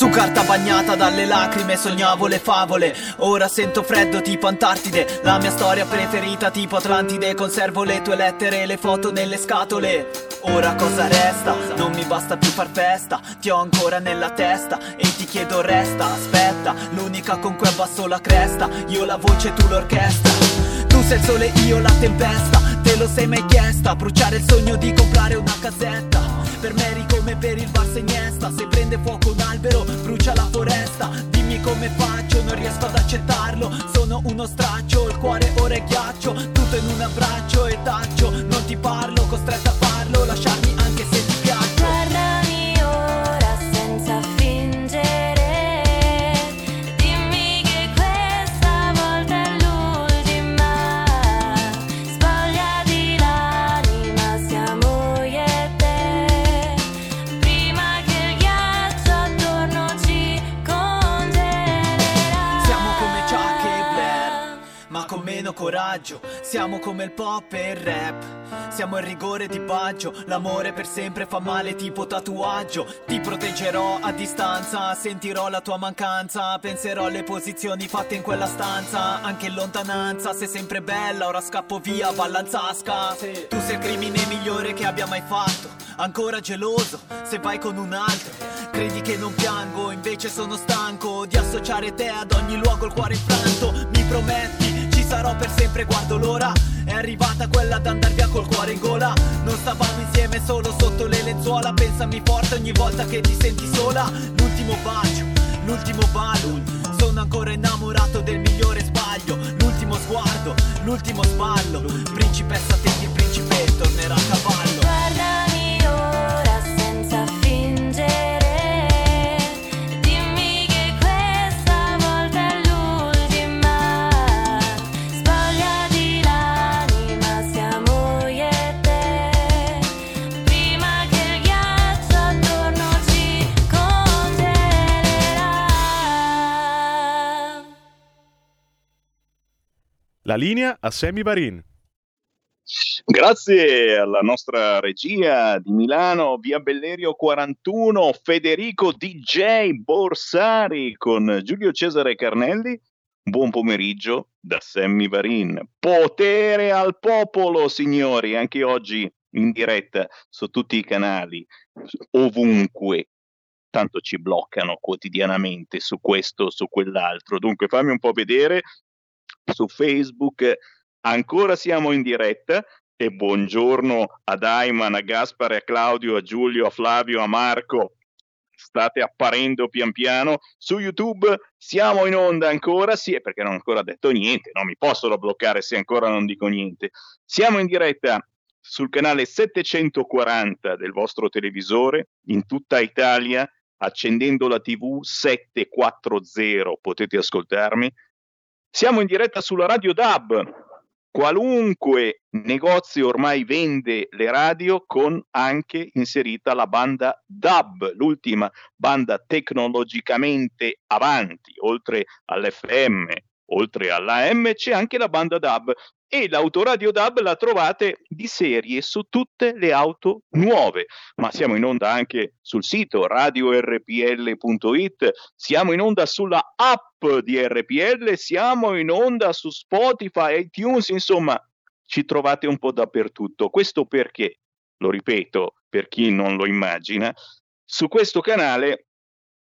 Su carta bagnata dalle lacrime sognavo le favole. Ora sento freddo tipo Antartide. La mia storia preferita tipo Atlantide. Conservo le tue lettere e le foto nelle scatole. Ora cosa resta? Non mi basta più far festa. Ti ho ancora nella testa E ti chiedo resta, aspetta L'unica con cui abbasso la cresta. Io la voce, tu l'orchestra. Tu sei il sole, io la tempesta. Te lo sei mai chiesta? Bruciare il sogno di comprare una casetta. Per eri come per il Barça Iniesta Se prende fuoco un albero, brucia la foresta. Dimmi come faccio, non riesco ad accettarlo. Sono uno straccio, il cuore ora è ghiaccio. Tutto in un abbraccio e taccio Non ti parlo, costretto a coraggio. Siamo come il pop e il rap. Siamo il rigore di Baggio. L'amore per sempre fa male tipo tatuaggio. Ti proteggerò a distanza, sentirò la tua mancanza. Penserò alle posizioni fatte in quella stanza. Anche in lontananza, sei sempre bella. Ora scappo via, ballanzasca. Tu sei il crimine migliore che abbia mai fatto. Ancora geloso, se vai con un altro. Credi che non piango, invece sono stanco di associare te ad ogni luogo il cuore infranto. Mi prometti, sarò per sempre, guardo l'ora. È arrivata quella ad andar via col cuore in gola. Non stavamo insieme solo sotto le lenzuola. Pensami forte ogni volta che ti senti sola. L'ultimo bacio, l'ultimo ballo. Sono ancora innamorato del migliore sbaglio. L'ultimo sguardo, l'ultimo sballo. Principessa, te il principe tornerà a cavallo. La linea a Sammy Varin. Grazie alla nostra regia di Milano, via Bellerio 41, Federico DJ Borsari con Giulio Cesare Carnelli. Buon pomeriggio da Sammy Varin. Potere al popolo, signori, anche oggi in diretta su tutti i canali, ovunque. Tanto ci bloccano quotidianamente su questo, su quell'altro. Dunque fammi un po' vedere su Facebook. Ancora siamo in diretta e buongiorno ad Ayman, a Gaspare, a Claudio, a Giulio, a Flavio, a Marco. State apparendo pian piano su YouTube. Siamo in onda ancora, sì, perché non ho ancora detto niente, non mi possono bloccare se ancora non dico niente. Siamo in diretta sul canale 740 del vostro televisore in tutta Italia, accendendo la TV 740 potete ascoltarmi. Siamo in diretta sulla Radio DAB, qualunque negozio ormai vende le radio con anche inserita la banda DAB, l'ultima banda tecnologicamente avanti, oltre all'FM, oltre all'AM c'è anche la banda DAB e l'autoradio DAB la trovate di serie su tutte le auto nuove, ma siamo in onda anche sul sito radiorpl.it, siamo in onda sulla app di RPL, siamo in onda su Spotify, iTunes, insomma ci trovate un po' dappertutto. Questo perché, lo ripeto, per chi non lo immagina, su questo canale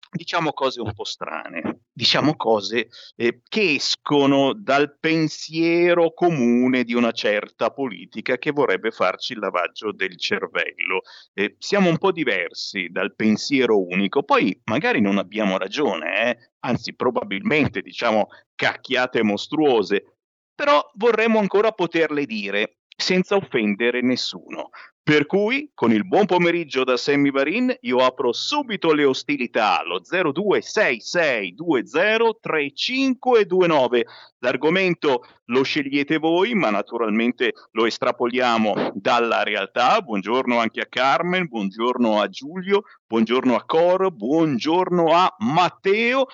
diciamo cose un po' strane, diciamo cose eh, che escono dal pensiero comune di una certa politica che vorrebbe farci il lavaggio del cervello. Eh, siamo un po' diversi dal pensiero unico, poi magari non abbiamo ragione, eh? anzi probabilmente diciamo cacchiate mostruose, però vorremmo ancora poterle dire senza offendere nessuno. Per cui, con il buon pomeriggio da Sammy Varin, io apro subito le ostilità allo 0266203529. L'argomento lo scegliete voi, ma naturalmente lo estrapoliamo dalla realtà. Buongiorno anche a Carmen, buongiorno a Giulio, buongiorno a Coro, buongiorno a Matteo.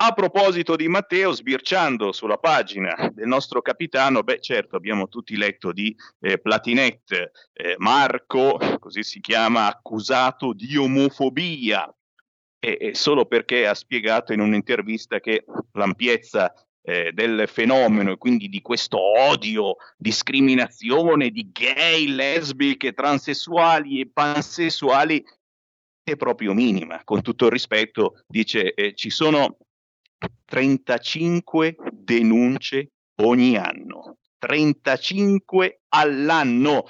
A proposito di Matteo, sbirciando sulla pagina del nostro capitano, beh certo abbiamo tutti letto di eh, Platinette, eh, Marco, così si chiama, accusato di omofobia, e, e solo perché ha spiegato in un'intervista che l'ampiezza eh, del fenomeno e quindi di questo odio, discriminazione di gay, lesbiche, transessuali e pansessuali è proprio minima. Con tutto il rispetto, dice eh, ci sono 35 denunce ogni anno. 35 all'anno.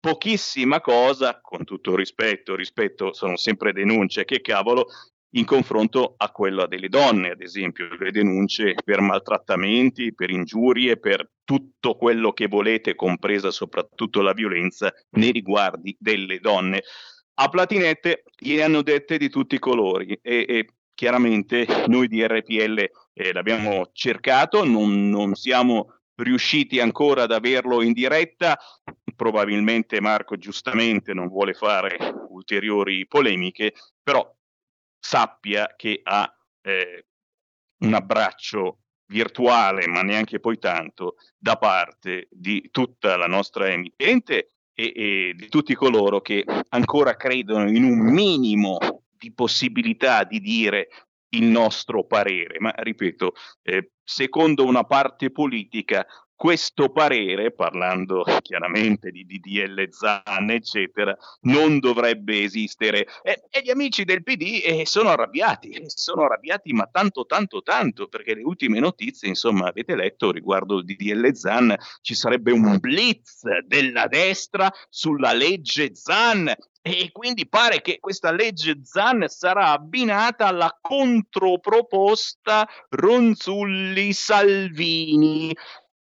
Pochissima cosa, con tutto il rispetto, rispetto sono sempre denunce, che cavolo, in confronto a quella delle donne, ad esempio, le denunce per maltrattamenti, per ingiurie, per tutto quello che volete, compresa soprattutto la violenza nei riguardi delle donne. A Platinette gliene hanno dette di tutti i colori e, e chiaramente noi di RPL eh, l'abbiamo cercato, non, non siamo riusciti ancora ad averlo in diretta, probabilmente Marco giustamente non vuole fare ulteriori polemiche, però sappia che ha eh, un abbraccio virtuale, ma neanche poi tanto, da parte di tutta la nostra emittente e, e di tutti coloro che ancora credono in un minimo di possibilità di dire il nostro parere. Ma ripeto, eh, secondo una parte politica questo parere, parlando chiaramente di DDL Zan, eccetera, non dovrebbe esistere. E, e gli amici del PD eh, sono arrabbiati, sono arrabbiati ma tanto, tanto, tanto, perché le ultime notizie, insomma, avete letto riguardo il DDL Zan, ci sarebbe un blitz della destra sulla legge Zan e quindi pare che questa legge Zan sarà abbinata alla controproposta Ronzulli-Salvini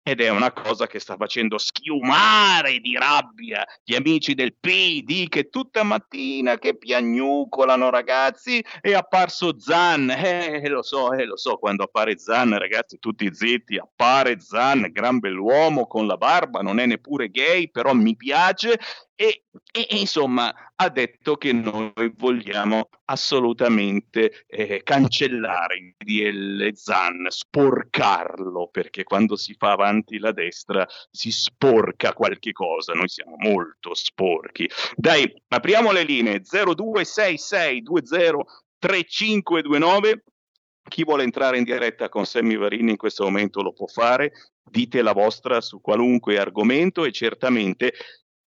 ed è una cosa che sta facendo schiumare di rabbia gli amici del PD che tutta mattina che piagnucolano ragazzi. È apparso Zan. Eh lo so eh lo so quando appare Zan ragazzi tutti zitti. Appare Zan gran bell'uomo con la barba non è neppure gay però mi piace e, e, insomma ha detto che noi vogliamo assolutamente eh, cancellare il DL Zan, sporcarlo, perché quando si fa avanti la destra si sporca qualche cosa, noi siamo molto sporchi. Dai, apriamo le linee 0266203529 chi vuole entrare in diretta con Sammy Varini in questo momento lo può fare, dite la vostra su qualunque argomento e certamente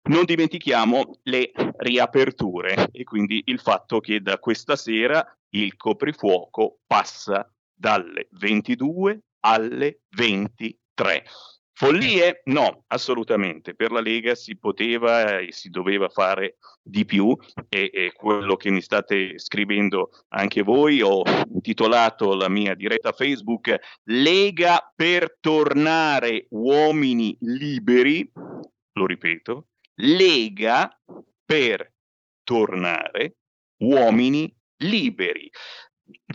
non dimentichiamo le riaperture e quindi il fatto che da questa sera il coprifuoco passa dalle 22 alle 23. Follie? No, assolutamente. Per la Lega si poteva e si doveva fare di più e, e, quello che mi state scrivendo anche voi, ho intitolato la mia diretta Facebook Lega per tornare uomini liberi, lo ripeto, lega per tornare uomini liberi.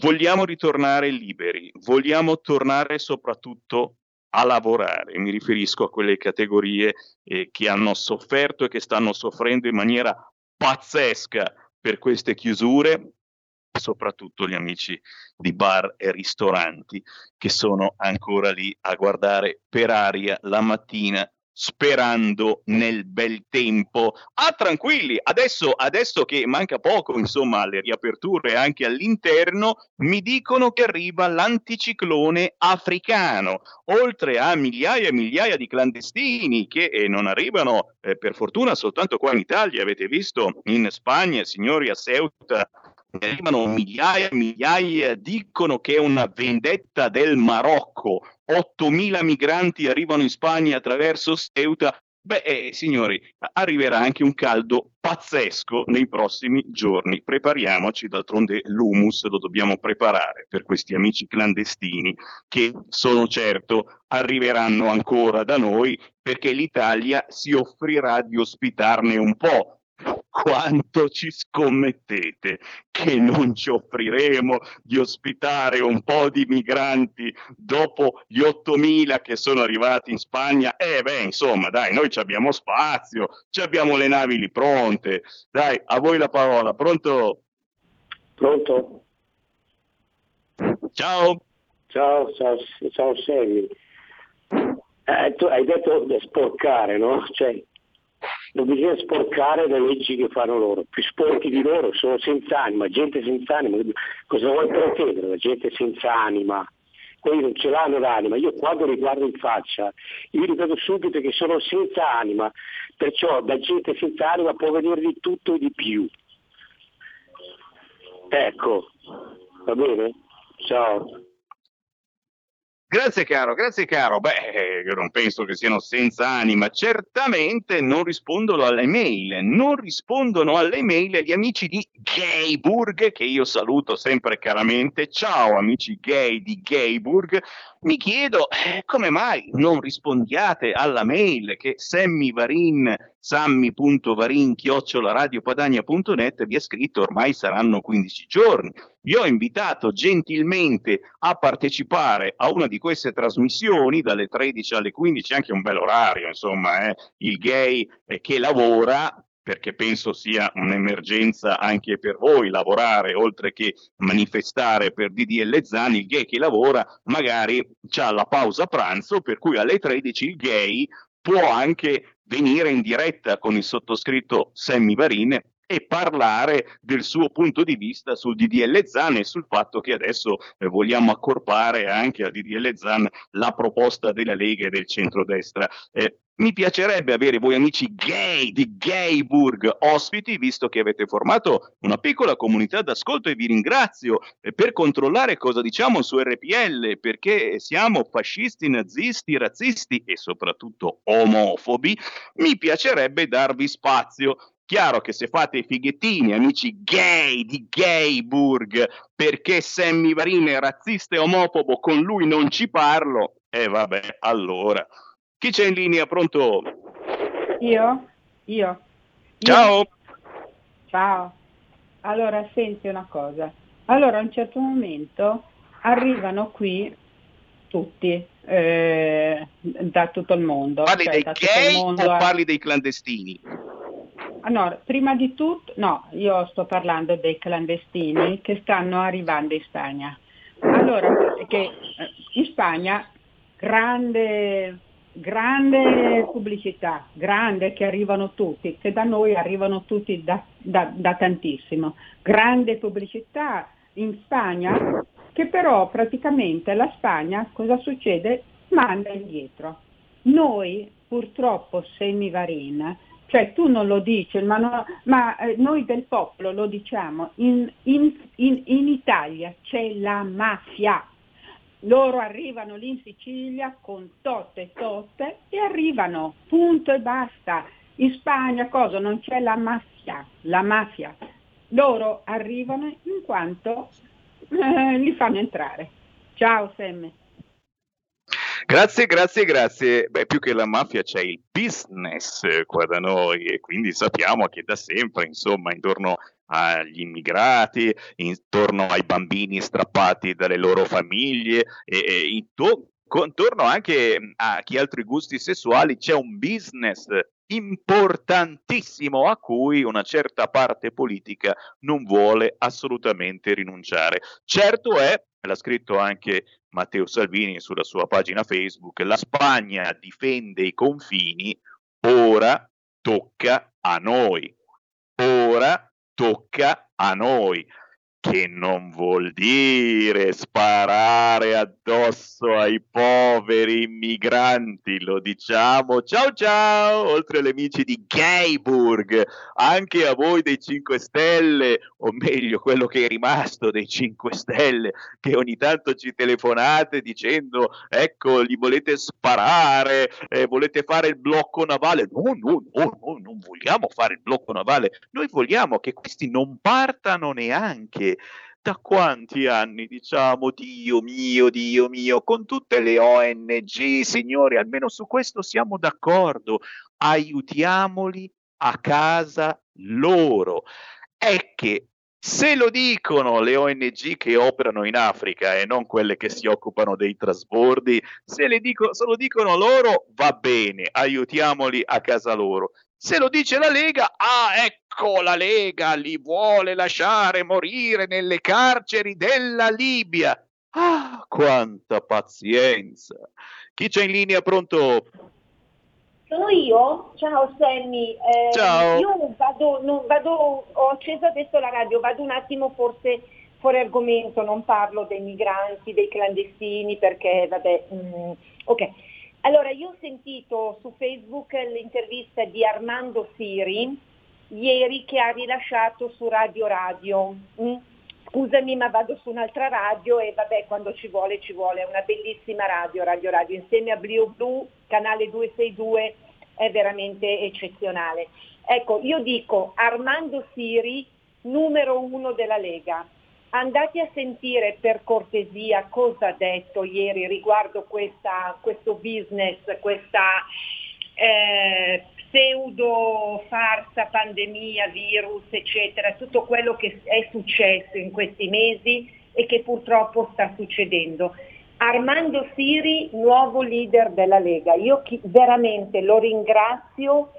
Vogliamo ritornare liberi, vogliamo tornare soprattutto a lavorare. Mi riferisco a quelle categorie eh, che hanno sofferto e che stanno soffrendo in maniera pazzesca per queste chiusure, soprattutto gli amici di bar e ristoranti che sono ancora lì a guardare per aria la mattina sperando nel bel tempo. Ah, tranquilli, adesso, adesso che manca poco, insomma, alle riaperture anche all'interno, mi dicono che arriva l'anticiclone africano, oltre a migliaia e migliaia di clandestini che eh, non arrivano, eh, per fortuna, soltanto qua in Italia. Avete visto in Spagna, signori, a Ceuta arrivano migliaia e migliaia, dicono che è una vendetta del Marocco, 8.000 migranti arrivano in Spagna attraverso Ceuta, Beh, eh, signori, arriverà anche un caldo pazzesco nei prossimi giorni. Prepariamoci, d'altronde l'humus lo dobbiamo preparare per questi amici clandestini che sono certo arriveranno ancora da noi perché l'Italia si offrirà di ospitarne un po' quanto ci scommettete che non ci offriremo di ospitare un po' di migranti dopo gli 8.000 che sono arrivati in Spagna? Eh beh, insomma, dai, noi abbiamo spazio, abbiamo le navi lì pronte. Dai, a voi la parola. Pronto? Pronto? Ciao. Ciao, ciao, ciao Sammy. Eh, tu hai detto sporcare, no? Cioè, non bisogna sporcare le leggi che fanno loro, più sporchi di loro, sono senza anima, gente senza anima, cosa vuoi pretendere? La gente senza anima, quelli non ce l'hanno l'anima, io quando li guardo in faccia, io li vedo subito che sono senza anima, perciò da gente senza anima può vedere di tutto e di più. Ecco, va bene? Ciao. Grazie caro, grazie caro. Beh, io non penso che siano senza anima. Certamente non rispondono alle mail. Non rispondono alle mail gli amici di Gayburg, che io saluto sempre caramente. Ciao amici gay di Gayburg. Mi chiedo come mai non rispondiate alla mail che Sammy Varin, sammy.varin, radiopadania.net vi ha scritto ormai saranno 15 giorni. Vi ho invitato gentilmente a partecipare a una di queste trasmissioni dalle 13 alle 15, anche un bel orario, insomma, eh? il gay eh, che lavora perché penso sia un'emergenza anche per voi lavorare, oltre che manifestare per DDL Zani, il gay che lavora magari ha la pausa pranzo, per cui alle 13 il gay può anche venire in diretta con il sottoscritto Sammy Varin e parlare del suo punto di vista sul DDL Zan e sul fatto che adesso eh, vogliamo accorpare anche a DDL Zan la proposta della Lega e del centrodestra. Eh, mi piacerebbe avere voi amici gay di Gayburg ospiti, visto che avete formato una piccola comunità d'ascolto e vi ringrazio eh, per controllare cosa diciamo su RPL, perché siamo fascisti, nazisti, razzisti e soprattutto omofobi. Mi piacerebbe darvi spazio. Chiaro che se fate i fighettini, amici gay di Gayburg, perché Sammy Varin è razzista e omofobo, con lui non ci parlo, e eh vabbè, allora. Chi c'è in linea? Pronto? Io? Io? Ciao. Io? Ciao. Allora, senti una cosa. Allora, a un certo momento arrivano qui tutti, eh, da tutto il mondo. Parli cioè, dei gay mondo o parli dei clandestini? Allora, prima di tutto, no, io sto parlando dei clandestini che stanno arrivando in Spagna. Allora, che eh, in Spagna grande, grande pubblicità, grande che arrivano tutti, che da noi arrivano tutti da, da- da tantissimo. Grande pubblicità in Spagna che però praticamente la Spagna cosa succede? Manda indietro. Noi purtroppo semivarin, cioè tu non lo dici, ma, no- ma, eh, noi del popolo lo diciamo, in, in- in- in Italia c'è la mafia. Loro arrivano lì in Sicilia con totte e totte e arrivano, punto e basta. In Spagna cosa? Non c'è la mafia, la mafia. Loro arrivano in quanto eh, li fanno entrare. Ciao Semme. Grazie, grazie, grazie. Beh, più che la mafia c'è il business eh, qua da noi e quindi sappiamo che da sempre, insomma, intorno agli immigrati, intorno ai bambini strappati dalle loro famiglie e, e intorno anche a chi ha altri gusti sessuali c'è un business importantissimo a cui una certa parte politica non vuole assolutamente rinunciare. Certo è, l'ha scritto anche Matteo Salvini sulla sua pagina Facebook, la Spagna difende i confini, ora tocca a noi. Ora tocca a noi. Che non vuol dire sparare addosso ai poveri immigranti, lo diciamo. Ciao ciao, oltre agli amici di Gayburg, anche a voi dei 5 Stelle, o meglio quello che è rimasto dei 5 Stelle, che ogni tanto ci telefonate dicendo ecco gli volete sparare, eh, volete fare il blocco navale. No, no, no, no, non vogliamo fare il blocco navale, noi vogliamo che questi non partano neanche. Da quanti anni diciamo Dio mio, Dio mio, con tutte le ONG, signori, almeno su questo siamo d'accordo, aiutiamoli a casa loro. È che se lo dicono le ONG che operano in Africa e non quelle che si occupano dei trasbordi, se, dico- se lo dicono loro va bene, aiutiamoli a casa loro. Se lo dice la Lega, ah ecco la Lega li vuole lasciare morire nelle carceri della Libia. Ah, quanta pazienza! Chi c'è in linea pronto? Sono io? Ciao Sammy. Eh, Ciao. Io vado, non, vado, ho acceso adesso la radio, vado un attimo forse fuori argomento, non parlo dei migranti, dei clandestini perché vabbè, mm, ok. Allora io ho sentito su Facebook l'intervista di Armando Siri ieri che ha rilasciato su Radio Radio. Mm? Scusami ma vado su un'altra radio e vabbè quando ci vuole ci vuole, è una bellissima radio, Radio Radio, insieme a Blue Blue, canale 262, è veramente eccezionale. Ecco, io dico Armando Siri, numero uno della Lega. Andate a sentire per cortesia cosa ha detto ieri riguardo questa, questo business, questa eh, pseudo farsa, pandemia, virus, eccetera, tutto quello che è successo in questi mesi e che purtroppo sta succedendo. Armando Siri, nuovo leader della Lega, io chi, veramente lo ringrazio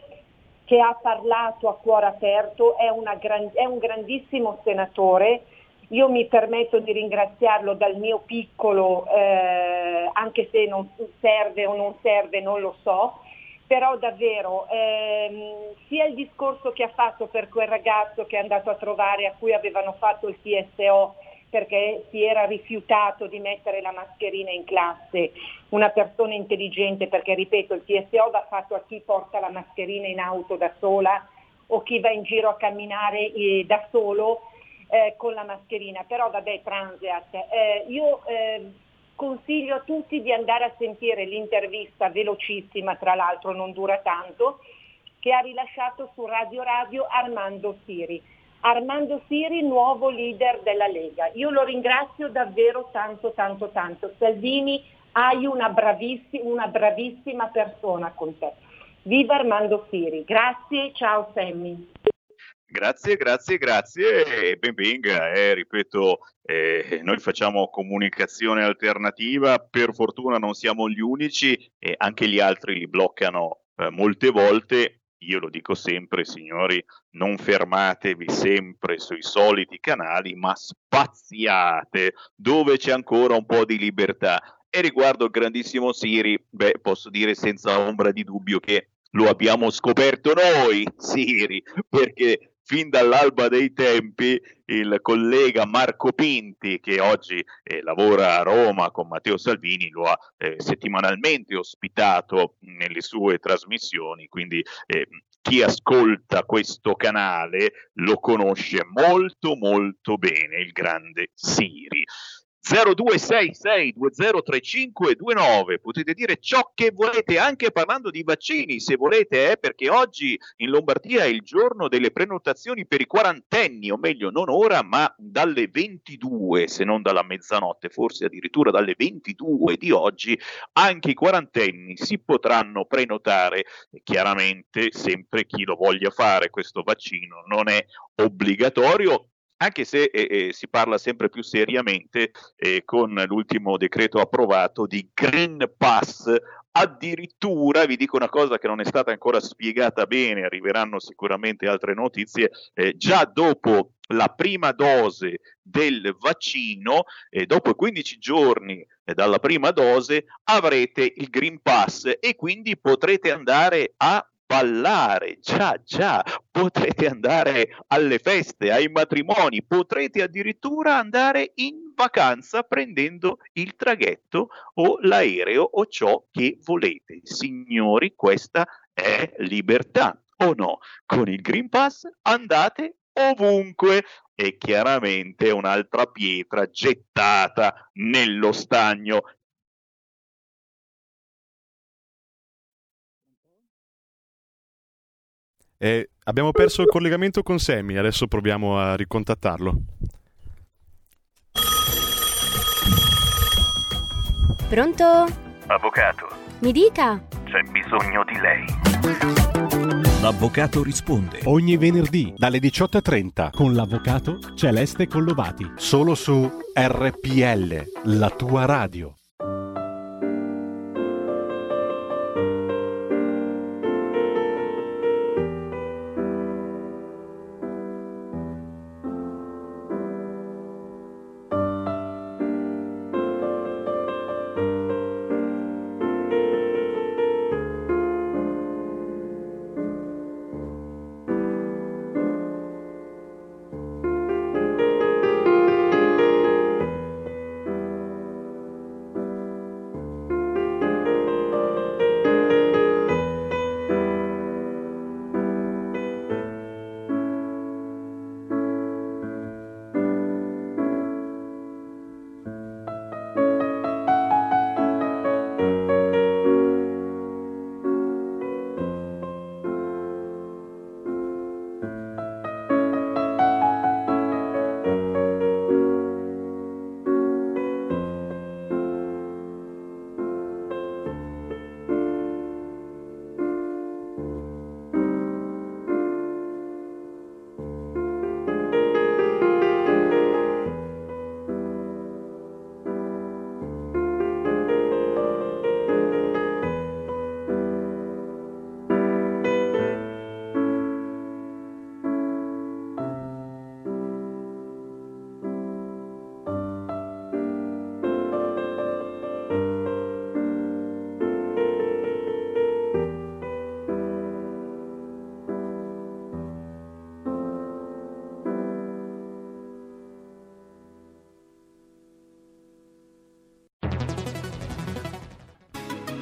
che ha parlato a cuore aperto, è, gran, è un grandissimo senatore, io mi permetto di ringraziarlo dal mio piccolo, eh, anche se non serve o non serve, non lo so, però davvero ehm, sia il discorso che ha fatto per quel ragazzo che è andato a trovare a cui avevano fatto il TSO perché si era rifiutato di mettere la mascherina in classe, una persona intelligente perché ripeto il TSO va fatto a chi porta la mascherina in auto da sola o chi va in giro a camminare eh, da solo eh, con la mascherina, però vabbè Transeat. Eh, io eh, consiglio a tutti di andare a sentire l'intervista velocissima, tra l'altro non dura tanto, che ha rilasciato su Radio Radio Armando Siri. Armando Siri, nuovo leader della Lega. Io lo ringrazio davvero tanto, tanto, tanto. Salvini, hai una bravissima, una bravissima persona con te. Viva Armando Siri. Grazie, ciao Sammy. Grazie, grazie, grazie e ben venga. Eh, ripeto, eh, noi facciamo comunicazione alternativa, per fortuna non siamo gli unici e anche gli altri li bloccano eh, molte volte. Io lo dico sempre, signori, non fermatevi sempre sui soliti canali, ma spaziate dove c'è ancora un po' di libertà. E riguardo il grandissimo Siri, beh, posso dire senza ombra di dubbio che lo abbiamo scoperto noi, Siri, perché fin dall'alba dei tempi il collega Marco Pinti, che oggi eh, lavora a Roma con Matteo Salvini, lo ha eh, settimanalmente ospitato nelle sue trasmissioni, quindi eh, chi ascolta questo canale lo conosce molto molto bene, il grande Siri. 0266203529 potete dire ciò che volete anche parlando di vaccini se volete eh, perché oggi in Lombardia è il giorno delle prenotazioni per i quarantenni o meglio non ora ma dalle 22 se non dalla mezzanotte forse addirittura dalle 22 di oggi anche i quarantenni si potranno prenotare. Chiaramente sempre chi lo voglia fare questo vaccino non è obbligatorio anche se eh, eh, si parla sempre più seriamente eh, con l'ultimo decreto approvato di Green Pass. Addirittura vi dico una cosa che non è stata ancora spiegata bene, arriveranno sicuramente altre notizie, eh, già dopo la prima dose del vaccino, eh, dopo 15 giorni eh, dalla prima dose, avrete il Green Pass e quindi potrete andare a ballare, già, già, potrete andare alle feste, ai matrimoni, potrete addirittura andare in vacanza prendendo il traghetto o l'aereo o ciò che volete. Signori, questa è libertà o no? Con il Green Pass andate ovunque e chiaramente un'altra pietra gettata nello stagno Eh, abbiamo perso il collegamento con Sammy, adesso proviamo a ricontattarlo. Pronto? Avvocato. Mi dica. C'è bisogno di lei. L'avvocato risponde ogni venerdì dalle 18.30 con l'avvocato Celeste Collovati. Solo su RPL, la tua radio.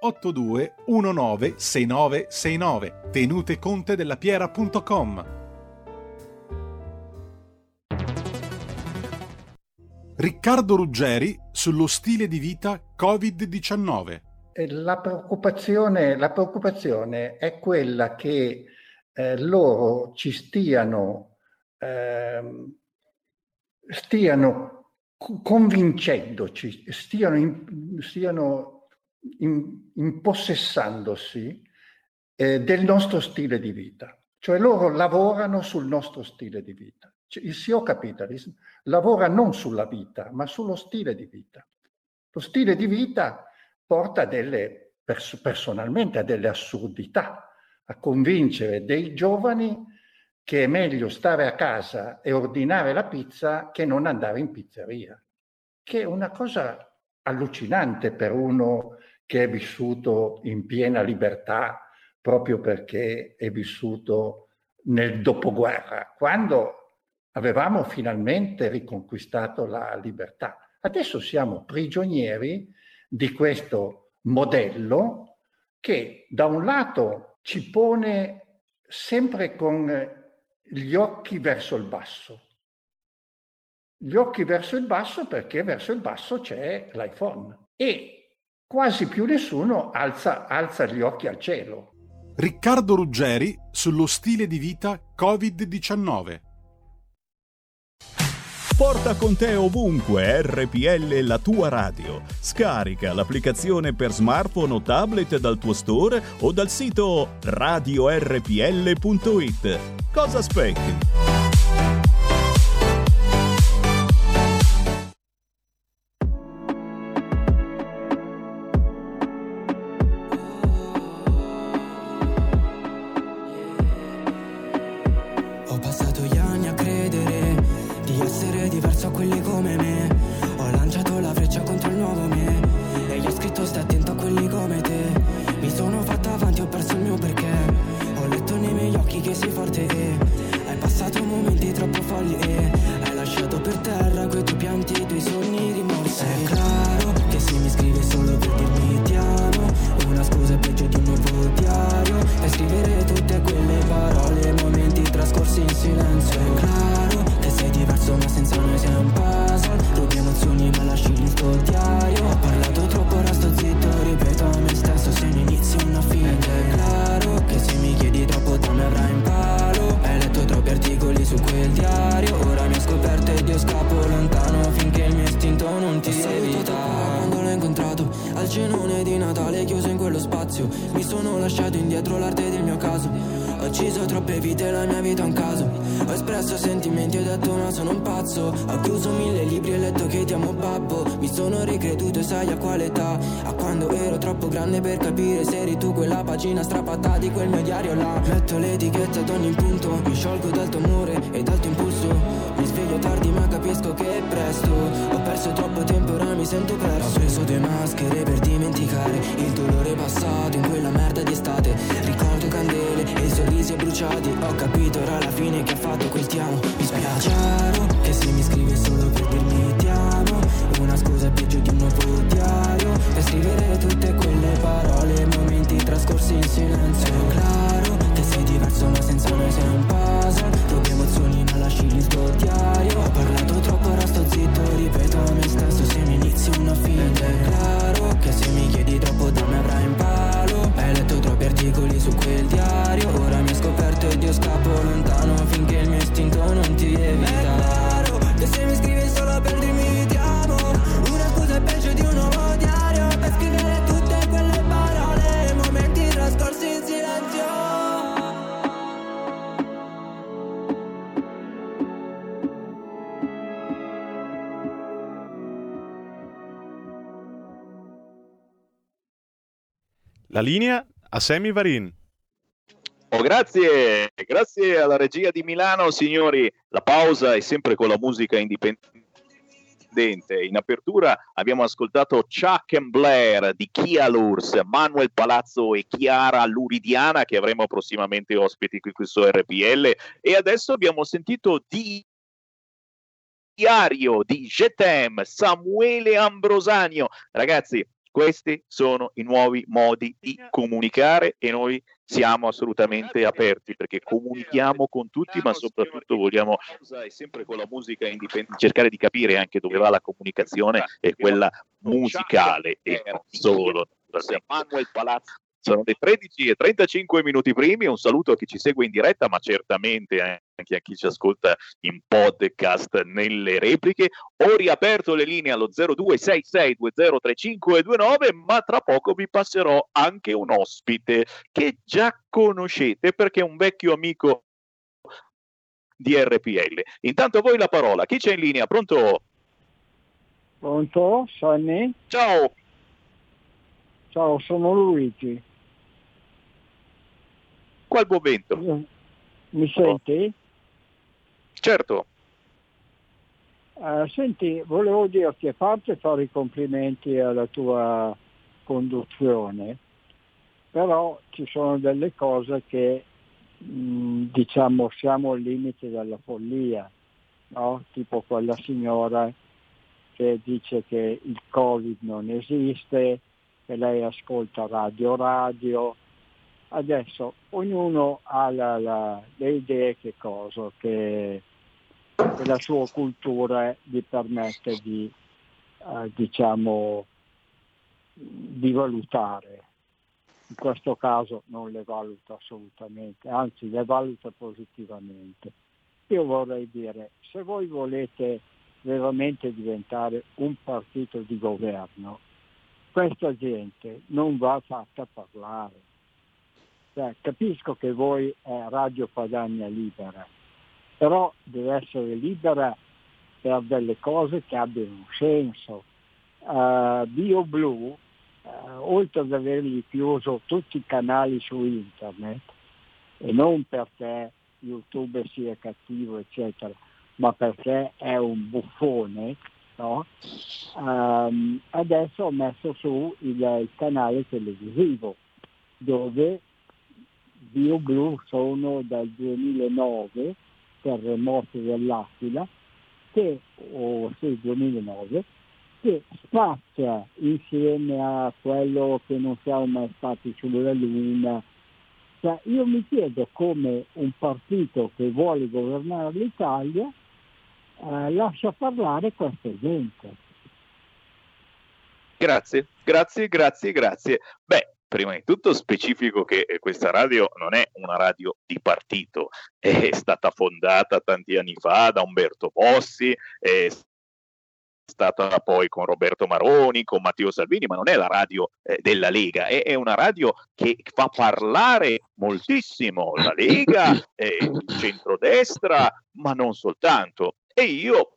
82 6969 tenutecontedellapiera.com. Riccardo Ruggeri sullo stile di vita Covid-19. Eh, La preoccupazione, la preoccupazione è quella che eh, loro ci stiano, ehm, stiano co- convincendoci, stiano, stiano impossessandosi eh, del nostro stile di vita. Cioè loro lavorano sul nostro stile di vita. Cioè, Il CEO Capitalism lavora non sulla vita, ma sullo stile di vita. Lo stile di vita porta delle, pers- personalmente a delle assurdità, a convincere dei giovani che è meglio stare a casa e ordinare la pizza che non andare in pizzeria, che è una cosa allucinante per uno che è vissuto in piena libertà proprio perché è vissuto nel dopoguerra, quando avevamo finalmente riconquistato la libertà. Adesso siamo prigionieri di questo modello che da un lato ci pone sempre con gli occhi verso il basso. Gli occhi verso il basso perché verso il basso c'è l'iPhone e quasi più nessuno alza, alza gli occhi al cielo. Riccardo Ruggeri sullo stile di vita Covid-19. Porta con te ovunque RPL la tua radio. Scarica l'applicazione per smartphone o tablet dal tuo store o dal sito radiorpl.it. Cosa aspetti? Trascorsi in silenzio È claro che sei diverso ma senza noi sei un puzzle. Trovi emozioni non lasci il tuo diario Ho parlato troppo ora sto zitto Ripeto a me stesso se mi inizi una fine è claro che se mi chiedi troppo da me avrai in palo. Hai letto troppi articoli su quel diario Ora mi hai scoperto ed io scappo lontano Finché il mio istinto non ti evita. È claro che se mi scrivi solo per dirmi ti amo Una scusa è peggio di un nuovo La linea a Sammy Varin. Oh, grazie, grazie alla regia di Milano, signori. La pausa è sempre con la musica indipendente. In apertura abbiamo ascoltato Chuck and Blair di Chia Lurs, Manuel Palazzo e Chiara Luridiana che avremo prossimamente ospiti qui su RPL e adesso abbiamo sentito di Diario di Jetem, Samuele Ambrosanio. Ragazzi, questi sono i nuovi modi di comunicare e noi siamo assolutamente aperti perché comunichiamo con tutti, ma soprattutto vogliamo sempre con la musica indipendente, cercare di capire anche dove va la comunicazione e quella musicale e non solo. Manuel Palazzo. Sono le 13 e 35 minuti primi, un saluto a chi ci segue in diretta, ma certamente anche a chi ci ascolta in podcast nelle repliche. Ho riaperto le linee allo 0266203529, ma tra poco vi passerò anche un ospite che già conoscete perché è un vecchio amico di RPL. Intanto a voi la parola, chi c'è in linea? Pronto? Pronto? Sonny? Ciao. Ciao, sono Luigi. Qual momento? Mi senti? Certo. Eh, senti, volevo dirti, a parte fare i complimenti alla tua conduzione, però ci sono delle cose che mh, diciamo siamo al limite della follia, no? tipo quella signora che dice che il Covid non esiste, che lei ascolta radio radio. Adesso ognuno ha la- la- le idee che cosa, che, che la sua cultura gli permette di, eh, diciamo, di valutare. In questo caso non le valuta assolutamente, anzi le valuta positivamente. Io vorrei dire, se voi volete veramente diventare un partito di governo, questa gente non va fatta parlare. Cioè, capisco che voi è Radio Padania libera, però deve essere libera per delle cose che abbiano un senso. Uh, BioBlue, uh, oltre ad avergli chiuso tutti i canali su internet, e non perché YouTube sia cattivo, eccetera, ma perché è un buffone, no? Ehm, adesso ho messo su il, il canale televisivo dove BioBlue sono dal 2009, terremoto dell'Aquila, che, o sì, 2009, che spazia insieme a quello che non siamo mai stati sulla Luna. Cioè, io mi chiedo come un partito che vuole governare l'Italia eh, lascia parlare questa gente. Grazie, grazie, grazie, grazie. Beh, prima di tutto specifico che eh, questa radio non è una radio di partito, è stata fondata tanti anni fa da Umberto Bossi, è stata poi con Roberto Maroni, con Matteo Salvini, ma non è la radio eh, della Lega, è, è, una radio che fa parlare moltissimo la Lega, eh, il centrodestra, ma non soltanto. E io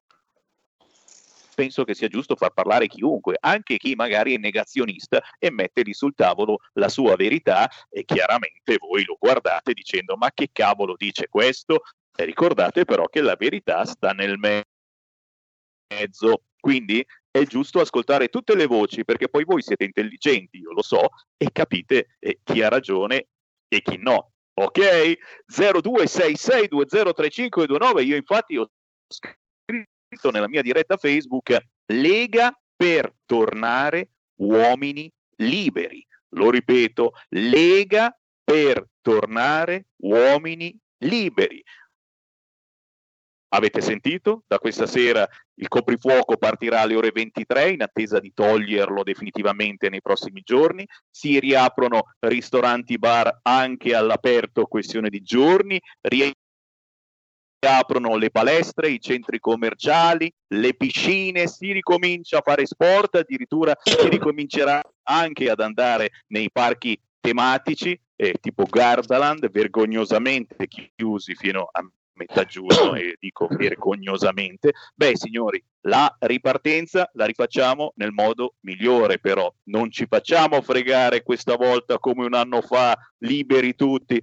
penso che sia giusto far parlare chiunque, anche chi magari è negazionista e mette lì sul tavolo la sua verità e chiaramente voi lo guardate dicendo ma che cavolo dice questo? E ricordate però che la verità sta nel mezzo, quindi è giusto ascoltare tutte le voci perché poi voi siete intelligenti, io lo so, e capite eh, chi ha ragione e chi no. Ok? 0266203529, io infatti ho scritto nella mia diretta Facebook Lega per tornare uomini liberi. Lo ripeto, Lega per tornare uomini liberi. Avete sentito? Da questa sera il coprifuoco partirà alle ore 23 in attesa di toglierlo definitivamente nei prossimi giorni. Si riaprono ristoranti bar anche all'aperto, questione di giorni aprono le palestre, i centri commerciali, le piscine, si ricomincia a fare sport, addirittura si ricomincerà anche ad andare nei parchi tematici, eh, tipo Gardaland, vergognosamente chiusi fino a metà giugno e dico vergognosamente. Beh, signori, la ripartenza la rifacciamo nel modo migliore, però non ci facciamo fregare questa volta come un anno fa, liberi tutti.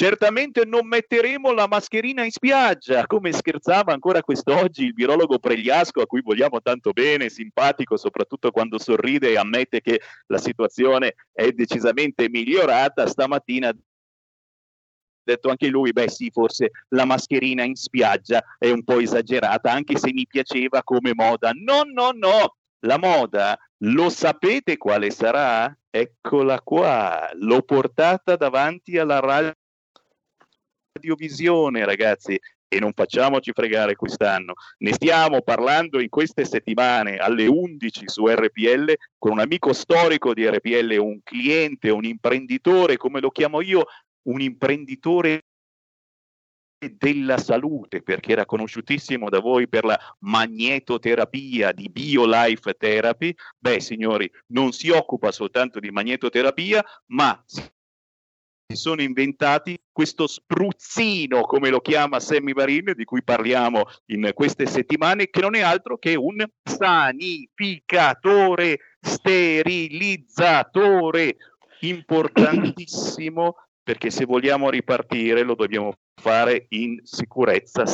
Certamente non metteremo la mascherina in spiaggia, come scherzava ancora quest'oggi il virologo Pregliasco, a cui vogliamo tanto bene, simpatico soprattutto quando sorride e ammette che la situazione è decisamente migliorata. Stamattina detto anche lui, beh sì, forse la mascherina in spiaggia è un po' esagerata, anche se mi piaceva come moda. No, no, no, la moda lo sapete quale sarà? Eccola qua, l'ho portata davanti alla radio radiovisione, ragazzi, e non facciamoci fregare quest'anno. Ne stiamo parlando in queste settimane alle 11 su RPL con un amico storico di RPL, un cliente, un imprenditore, come lo chiamo io, un imprenditore della salute perché era conosciutissimo da voi per la magnetoterapia di BioLife Therapy. Beh, signori, non si occupa soltanto di magnetoterapia, ma sono inventati questo spruzzino, come lo chiama Sammy Varin, di cui parliamo in queste settimane, che non è altro che un sanificatore, sterilizzatore, importantissimo, perché se vogliamo ripartire lo dobbiamo fare in sicurezza,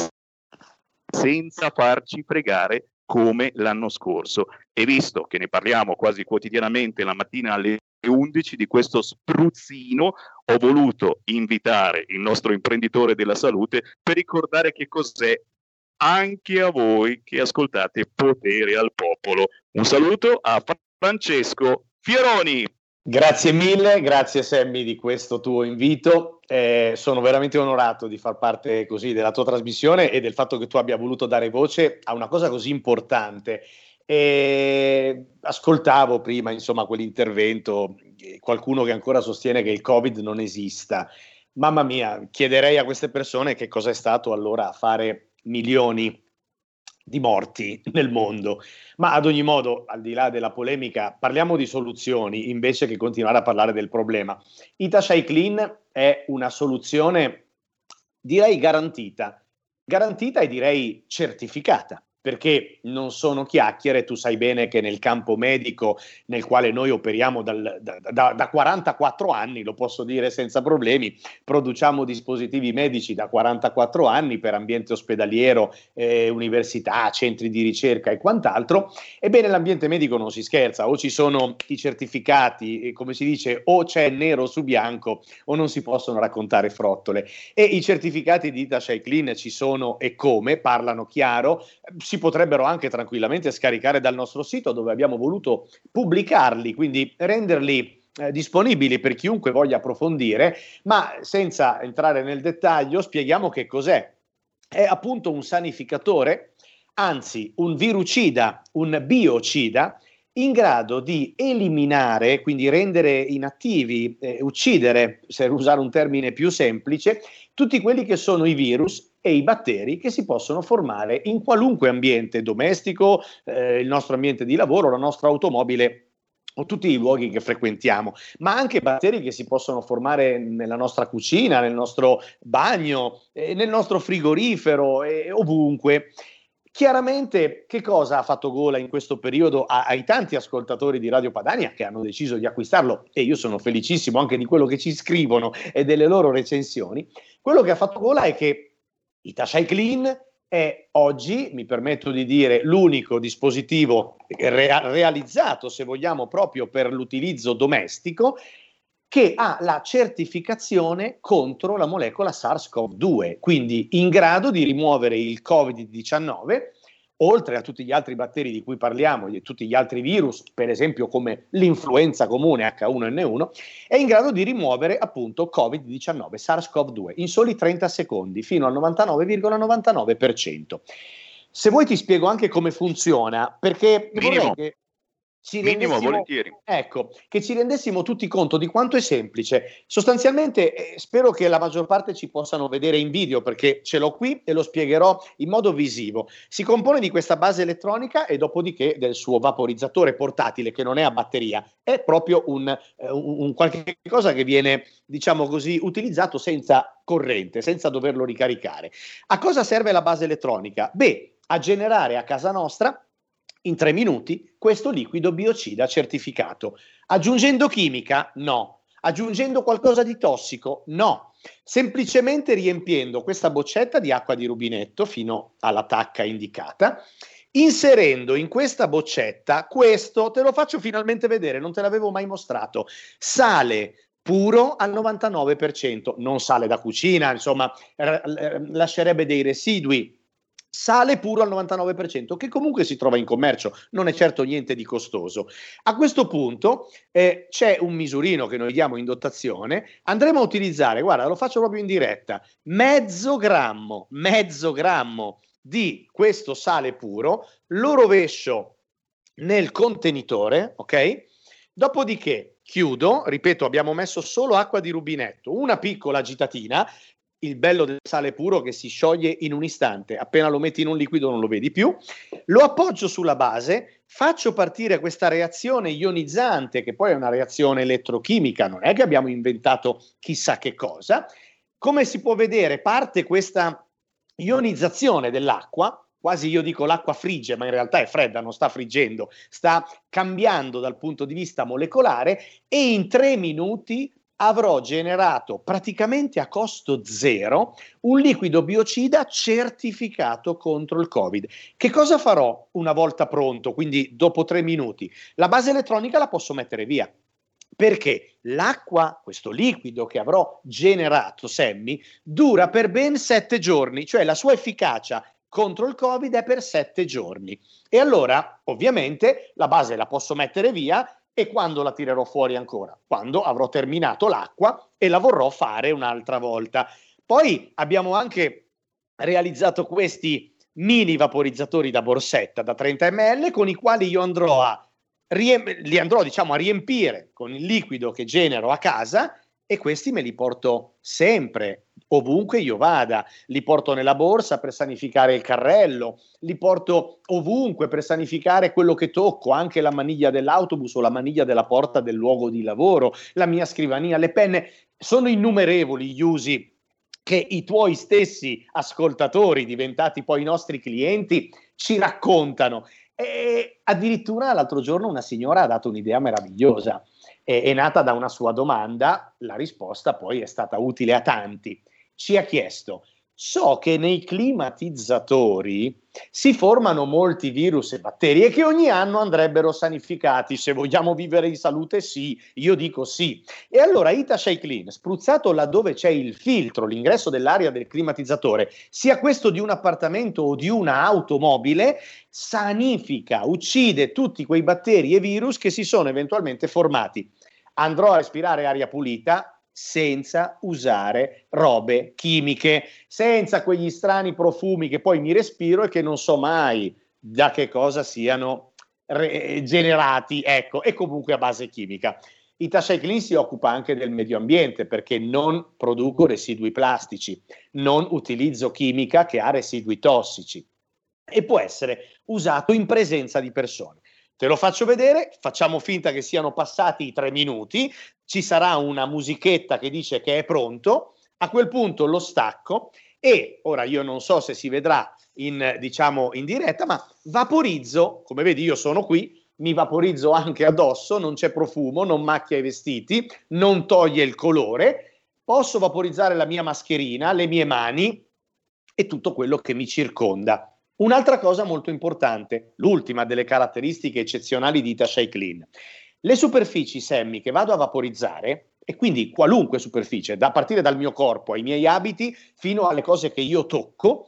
senza farci fregare come l'anno scorso. E visto che ne parliamo quasi quotidianamente la mattina alle 11 di questo spruzzino, ho voluto invitare il nostro imprenditore della salute per ricordare che cos'è anche a voi che ascoltate Potere al Popolo. Un saluto a Francesco Fieroni. Grazie mille, grazie Sammy di questo tuo invito. Eh, sono veramente onorato di far parte così della tua trasmissione e del fatto che tu abbia voluto dare voce a una cosa così importante. E ascoltavo prima, insomma, quell'intervento, eh, qualcuno che ancora sostiene che il Covid non esista. Mamma mia, chiederei a queste persone che cosa è stato allora fare milioni di morti nel mondo. Ma ad ogni modo, al di là della polemica, parliamo di soluzioni invece che continuare a parlare del problema. Itashai Clean è una soluzione, direi, garantita. Garantita e direi certificata perché non sono chiacchiere, tu sai bene che nel campo medico nel quale noi operiamo dal, da, da, da, 44 anni, lo posso dire senza problemi, produciamo dispositivi medici da 44 anni per ambiente ospedaliero, eh, università, centri di ricerca e quant'altro, ebbene l'ambiente medico non si scherza, o ci sono i certificati, come si dice, o c'è nero su bianco o non si possono raccontare frottole. E i certificati di Ita Clean ci sono e come, parlano chiaro, si si potrebbero anche tranquillamente scaricare dal nostro sito dove abbiamo voluto pubblicarli, quindi renderli eh, disponibili per chiunque voglia approfondire, ma senza entrare nel dettaglio spieghiamo che cos'è. È appunto un sanificatore, anzi un virucida, un biocida in grado di eliminare, quindi rendere inattivi, eh, uccidere, per usare un termine più semplice, tutti quelli che sono i virus e i batteri che si possono formare in qualunque ambiente domestico, eh, il nostro ambiente di lavoro, la nostra automobile o tutti i luoghi che frequentiamo, ma anche batteri che si possono formare nella nostra cucina, nel nostro bagno, eh, nel nostro frigorifero e ovunque. Chiaramente, che cosa ha fatto Gola in questo periodo a, ai tanti ascoltatori di Radio Padania che hanno deciso di acquistarlo? E io sono felicissimo anche di quello che ci scrivono e delle loro recensioni. Quello che ha fatto Gola è che Clean è oggi, mi permetto di dire, l'unico dispositivo re- realizzato, se vogliamo, proprio per l'utilizzo domestico che ha la certificazione contro la molecola SARS-CoV-2, quindi in grado di rimuovere il Covid-19, oltre a tutti gli altri batteri di cui parliamo, e tutti gli altri virus, per esempio come l'influenza comune H1N1, è in grado di rimuovere appunto Covid-19, SARS-CoV-2, in soli 30 secondi, fino al 99,99%. Se vuoi ti spiego anche come funziona, perché vorrei che ci Minimo, volentieri. ecco, che ci rendessimo tutti conto di quanto è semplice. Sostanzialmente eh, spero che la maggior parte ci possano vedere in video perché ce l'ho qui e lo spiegherò in modo visivo. Si compone di questa base elettronica e dopodiché del suo vaporizzatore portatile che non è a batteria, è proprio un, eh, un qualche cosa che viene, diciamo così, utilizzato senza corrente, senza doverlo ricaricare. A cosa serve la base elettronica? Beh, a generare a casa nostra in tre minuti questo liquido biocida certificato. Aggiungendo chimica? No. Aggiungendo qualcosa di tossico? No. Semplicemente riempiendo questa boccetta di acqua di rubinetto fino alla tacca indicata, inserendo in questa boccetta questo, te lo faccio finalmente vedere, non te l'avevo mai mostrato, sale puro al 99%, non sale da cucina, insomma, r- r- lascerebbe dei residui, sale puro al 99%, che comunque si trova in commercio, non è certo niente di costoso. A questo punto eh, c'è un misurino che noi diamo in dotazione, andremo a utilizzare, guarda, lo faccio proprio in diretta, mezzo grammo, mezzo grammo di questo sale puro, lo rovescio nel contenitore, ok? Dopodiché chiudo, ripeto, abbiamo messo solo acqua di rubinetto, una piccola agitatina, il bello del sale puro che si scioglie in un istante, appena lo metti in un liquido non lo vedi più, lo appoggio sulla base, faccio partire questa reazione ionizzante, che poi è una reazione elettrochimica, non è che abbiamo inventato chissà che cosa, come si può vedere parte questa ionizzazione dell'acqua, quasi io dico l'acqua frigge, ma in realtà è fredda, non sta friggendo, sta cambiando dal punto di vista molecolare e in tre minuti avrò generato praticamente a costo zero un liquido biocida certificato contro il Covid. Che cosa farò una volta pronto, quindi dopo tre minuti? La base elettronica la posso mettere via. Perché l'acqua, questo liquido che avrò generato, Semmi, dura per ben sette giorni, cioè la sua efficacia contro il Covid è per sette giorni. E allora, ovviamente, la base la posso mettere via e quando la tirerò fuori ancora? Quando avrò terminato l'acqua e la vorrò fare un'altra volta. Poi abbiamo anche realizzato questi mini vaporizzatori da borsetta da 30 ml con i quali io andrò a riem- li andrò diciamo a riempire con il liquido che genero a casa e questi me li porto sempre, ovunque io vada, li porto nella borsa per sanificare il carrello, li porto ovunque per sanificare quello che tocco, anche la maniglia dell'autobus o la maniglia della porta del luogo di lavoro, la mia scrivania, le penne, sono innumerevoli gli usi che i tuoi stessi ascoltatori, diventati poi nostri clienti, ci raccontano. E addirittura l'altro giorno una signora ha dato un'idea meravigliosa è nata da una sua domanda, la risposta poi è stata utile a tanti. Ci ha chiesto, so che nei climatizzatori si formano molti virus e batteri e che ogni anno andrebbero sanificati. Se vogliamo vivere in salute, sì, io dico sì. E allora Ita Clean, spruzzato laddove c'è il filtro, l'ingresso dell'aria del climatizzatore, sia questo di un appartamento o di una automobile, sanifica, uccide tutti quei batteri e virus che si sono eventualmente formati. Andrò a respirare aria pulita, senza usare robe chimiche, senza quegli strani profumi che poi mi respiro e che non so mai da che cosa siano re- generati, ecco, e comunque a base chimica. Ita Cycling si occupa anche del medio ambiente perché non produco residui plastici, non utilizzo chimica che ha residui tossici e può essere usato in presenza di persone. Te lo faccio vedere, facciamo finta che siano passati i tre minuti, ci sarà una musichetta che dice che è pronto, a quel punto lo stacco e ora io non so se si vedrà in, diciamo, in diretta, ma vaporizzo, come vedi io sono qui, mi vaporizzo anche addosso, non c'è profumo, non macchia i vestiti, non toglie il colore, posso vaporizzare la mia mascherina, le mie mani e tutto quello che mi circonda. Un'altra cosa molto importante, l'ultima delle caratteristiche eccezionali di Ita Clean. Le superfici semmi che vado a vaporizzare, e quindi qualunque superficie, da partire dal mio corpo ai miei abiti fino alle cose che io tocco,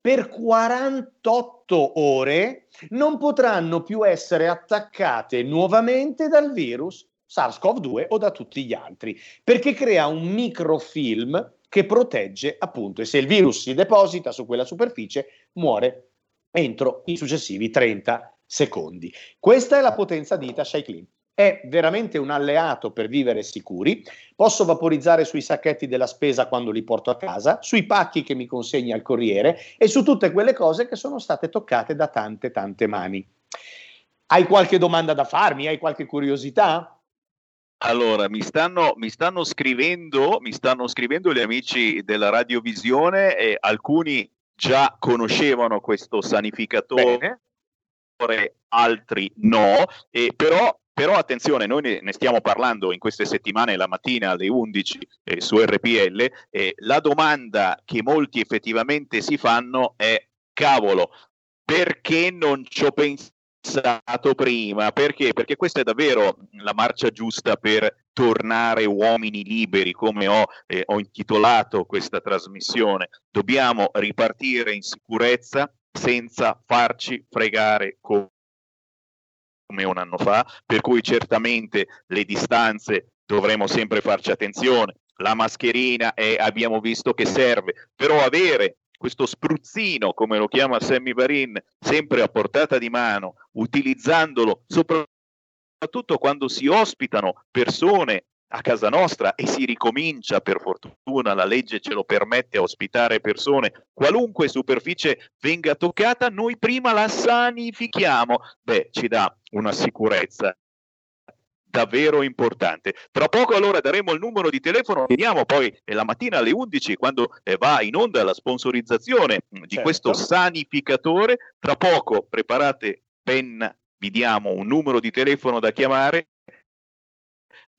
per 48 ore non potranno più essere attaccate nuovamente dal virus SARS-CoV-2 o da tutti gli altri, perché crea un microfilm che protegge appunto e se il virus si deposita su quella superficie muore entro i successivi 30 secondi. Questa è la potenza di Ita Clean è veramente un alleato per vivere sicuri. Posso vaporizzare sui sacchetti della spesa quando li porto a casa, sui pacchi che mi consegna il corriere e su tutte quelle cose che sono state toccate da tante tante mani. Hai qualche domanda da farmi? Hai qualche curiosità? Allora, mi stanno, mi stanno, scrivendo, mi stanno scrivendo gli amici della radiovisione e alcuni già conoscevano questo sanificatore, Bene. altri no, e però però attenzione, noi ne, stiamo parlando in queste settimane la mattina alle 11 eh, su RPL e la domanda che molti effettivamente si fanno è cavolo, perché non ci ho pensato prima? Perché? Perché questa è davvero la marcia giusta per tornare uomini liberi, come ho, eh, ho intitolato questa trasmissione. Dobbiamo ripartire in sicurezza senza farci fregare con come un anno fa, per cui certamente le distanze dovremo sempre farci attenzione. La mascherina è, abbiamo visto che serve, però avere questo spruzzino, come lo chiama Sammy Varin, sempre a portata di mano, utilizzandolo soprattutto quando si ospitano persone a casa nostra e si ricomincia, per fortuna la legge ce lo permette a ospitare persone, qualunque superficie venga toccata, noi prima la sanifichiamo. Beh, ci dà una sicurezza davvero importante. Tra poco allora daremo il numero di telefono, vediamo poi la mattina alle 11 quando eh, va in onda la sponsorizzazione di certo. questo sanificatore. Tra poco preparate penna, vi diamo un numero di telefono da chiamare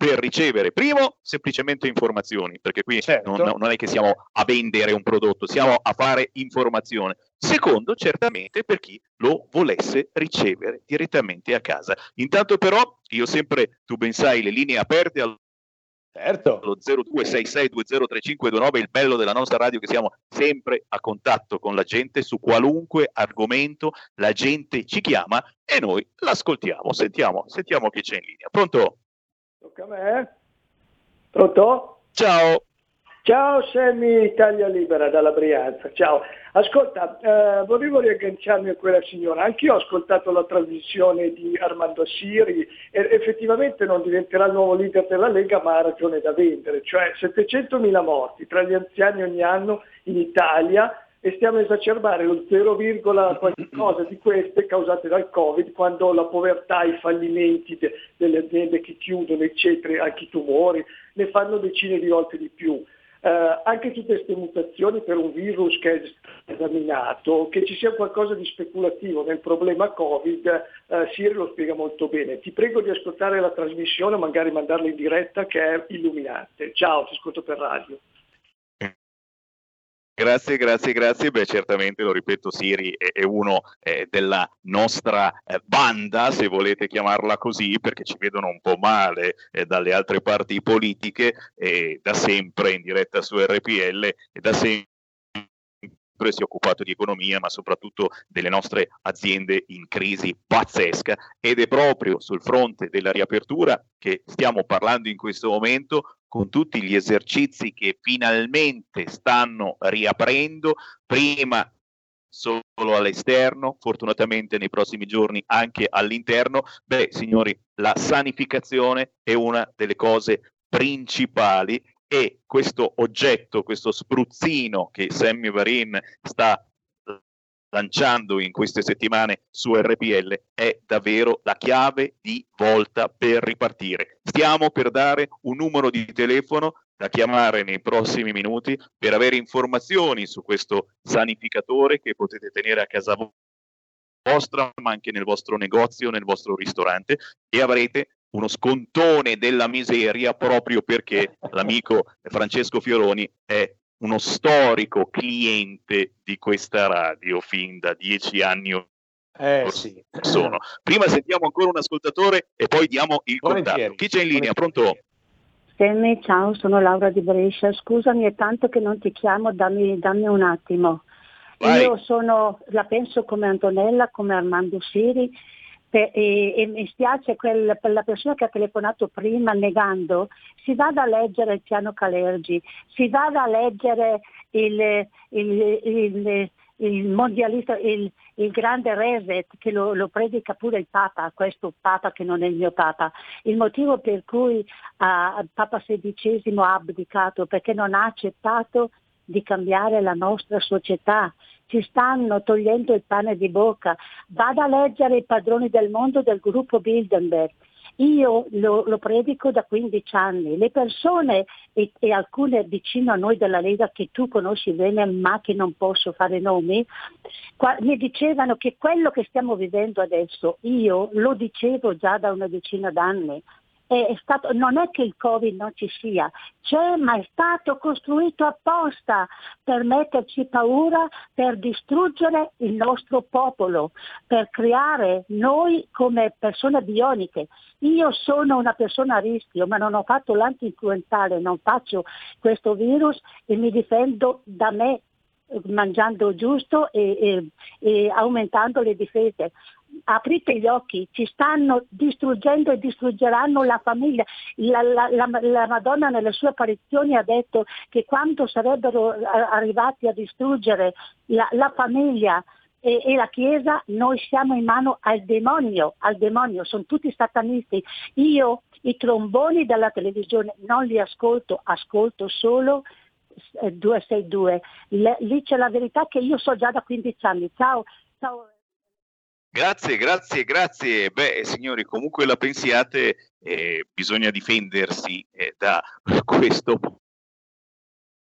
per ricevere, primo, semplicemente informazioni, perché qui certo. non, non, è che siamo a vendere un prodotto, siamo a fare informazione. Secondo, certamente per chi lo volesse ricevere direttamente a casa. Intanto però, io sempre, tu ben sai, le linee aperte al Certo. Lo 0266203529 il bello della nostra radio che siamo sempre a contatto con la gente su qualunque argomento, la gente ci chiama e noi l'ascoltiamo, sentiamo, sentiamo chi c'è in linea. Pronto? Tocca a me? Pronto? Ciao. Ciao Semmi Italia Libera dalla Brianza, ciao. Ascolta, eh, volevo riagganciarmi a quella signora, anch'io ho ascoltato la trasmissione di Armando Siri e effettivamente non diventerà il nuovo leader della Lega ma ha ragione da vendere, cioè 700.000 morti tra gli anziani ogni anno in Italia e stiamo a esacerbare lo 0, qualcosa di queste causate dal Covid, quando la povertà, i fallimenti de- delle aziende che chiudono, eccetera, anche i tumori, ne fanno decine di volte di più. Eh, anche tutte queste mutazioni per un virus che è esaminato, che ci sia qualcosa di speculativo nel problema Covid, eh, Siri lo spiega molto bene. Ti prego di ascoltare la trasmissione, magari mandarla in diretta che è illuminante. Ciao, ti ascolto per radio. Grazie, grazie, grazie. Beh, certamente lo ripeto, Siri è, è uno eh, della nostra eh, banda, se volete chiamarla così, perché ci vedono un po' male eh, dalle altre parti politiche, da sempre in diretta su RPL e da sempre si è occupato di economia, ma soprattutto delle nostre aziende in crisi pazzesca ed è proprio sul fronte della riapertura che stiamo parlando in questo momento con tutti gli esercizi che finalmente stanno riaprendo, prima solo all'esterno, fortunatamente nei prossimi giorni anche all'interno. Beh, signori, la sanificazione è una delle cose principali e questo oggetto, questo spruzzino che Sammy Varin sta lanciando in queste settimane su RPL è davvero la chiave di volta per ripartire. Stiamo per dare un numero di telefono da chiamare nei prossimi minuti per avere informazioni su questo sanificatore che potete tenere a casa vostra, ma anche nel vostro negozio, nel vostro ristorante e avrete uno scontone della miseria proprio perché l'amico Francesco Fioroni è uno storico cliente di questa radio fin da dieci anni eh, sì. sono. Prima sentiamo ancora un ascoltatore e poi diamo il Volentieri. contatto. Chi c'è in linea? Pronto? Sammy, ciao, sono Laura di Brescia. Scusami, è tanto che non ti chiamo, dammi, dammi un attimo. Vai. Io sono, la penso come Antonella, come Armando Siri, e, mi spiace quel, la persona che ha telefonato prima negando, si vada a leggere il piano Calergi, si vada a leggere il, il- il- il mondialista, il, grande reset che lo, lo predica pure il Papa, questo Papa che non è il mio Papa. Il motivo per cui ah, Papa XVI ha abdicato perché non ha accettato di cambiare la nostra società. Ci stanno togliendo il pane di bocca. Vada a leggere i padroni del mondo del gruppo Bilderberg. Io lo, lo predico da 15 anni. Le persone e, e alcune vicino a noi della Lega che tu conosci bene ma che non posso fare nomi, qua- mi dicevano che quello che stiamo vivendo adesso, io lo dicevo già da una decina d'anni, è stato- non è che il Covid non ci sia, c'è ma è stato costruito apposta per metterci paura, per distruggere il nostro popolo, per creare noi come persone bioniche. Io sono una persona a rischio, ma non ho fatto l'anti-influenzale, non faccio questo virus e mi difendo da me mangiando giusto e, e- e aumentando le difese. Aprite gli occhi, ci stanno distruggendo e distruggeranno la famiglia. La, la- la- la Madonna nelle sue apparizioni ha detto che quando sarebbero a- arrivati a distruggere la, famiglia e, e la Chiesa, noi siamo in mano al demonio, al demonio, sono tutti satanisti. Io i tromboni della televisione non li ascolto, ascolto solo eh, 262. Le- lì c'è la verità che io so già da 15 anni. Ciao, ciao. Grazie, grazie, grazie. Beh, signori, comunque la pensiate, eh, bisogna difendersi eh, da questo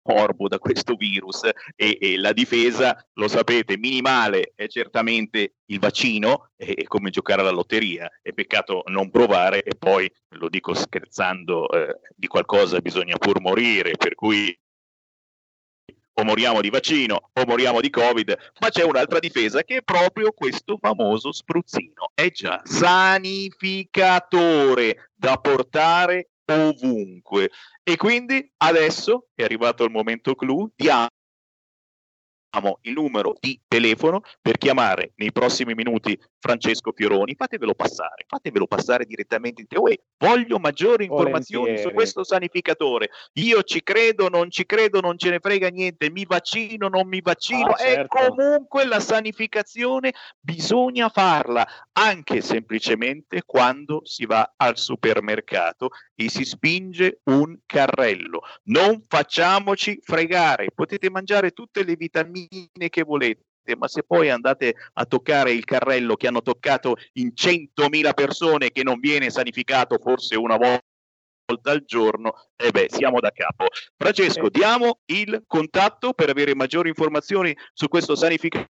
morbo, da questo virus e, e la difesa, lo sapete, minimale è certamente il vaccino, è, è come giocare alla lotteria, è peccato non provare e poi, lo dico scherzando, eh, di qualcosa bisogna pur morire, per cui o moriamo di vaccino o moriamo di covid, ma c'è un'altra difesa che è proprio questo famoso spruzzino, è già sanificatore da portare ovunque. E quindi adesso è arrivato il momento clou, diamo il numero di telefono per chiamare nei prossimi minuti Francesco Fioroni, fatevelo passare, fatevelo passare direttamente in te. Uè, voglio maggiori informazioni su Volentieri. questo sanificatore. Io ci credo, non ci credo, non ce ne frega niente, mi vaccino, non mi vaccino. Ah, certo. E comunque la sanificazione bisogna farla anche semplicemente quando si va al supermercato e si spinge un carrello. Non facciamoci fregare, potete mangiare tutte le vitamine che volete. Ma se poi andate a toccare il carrello che hanno toccato in 100.000 persone che non viene sanificato forse una volta al giorno, e beh, siamo da capo. Francesco, diamo il contatto per avere maggiori informazioni su questo sanificatore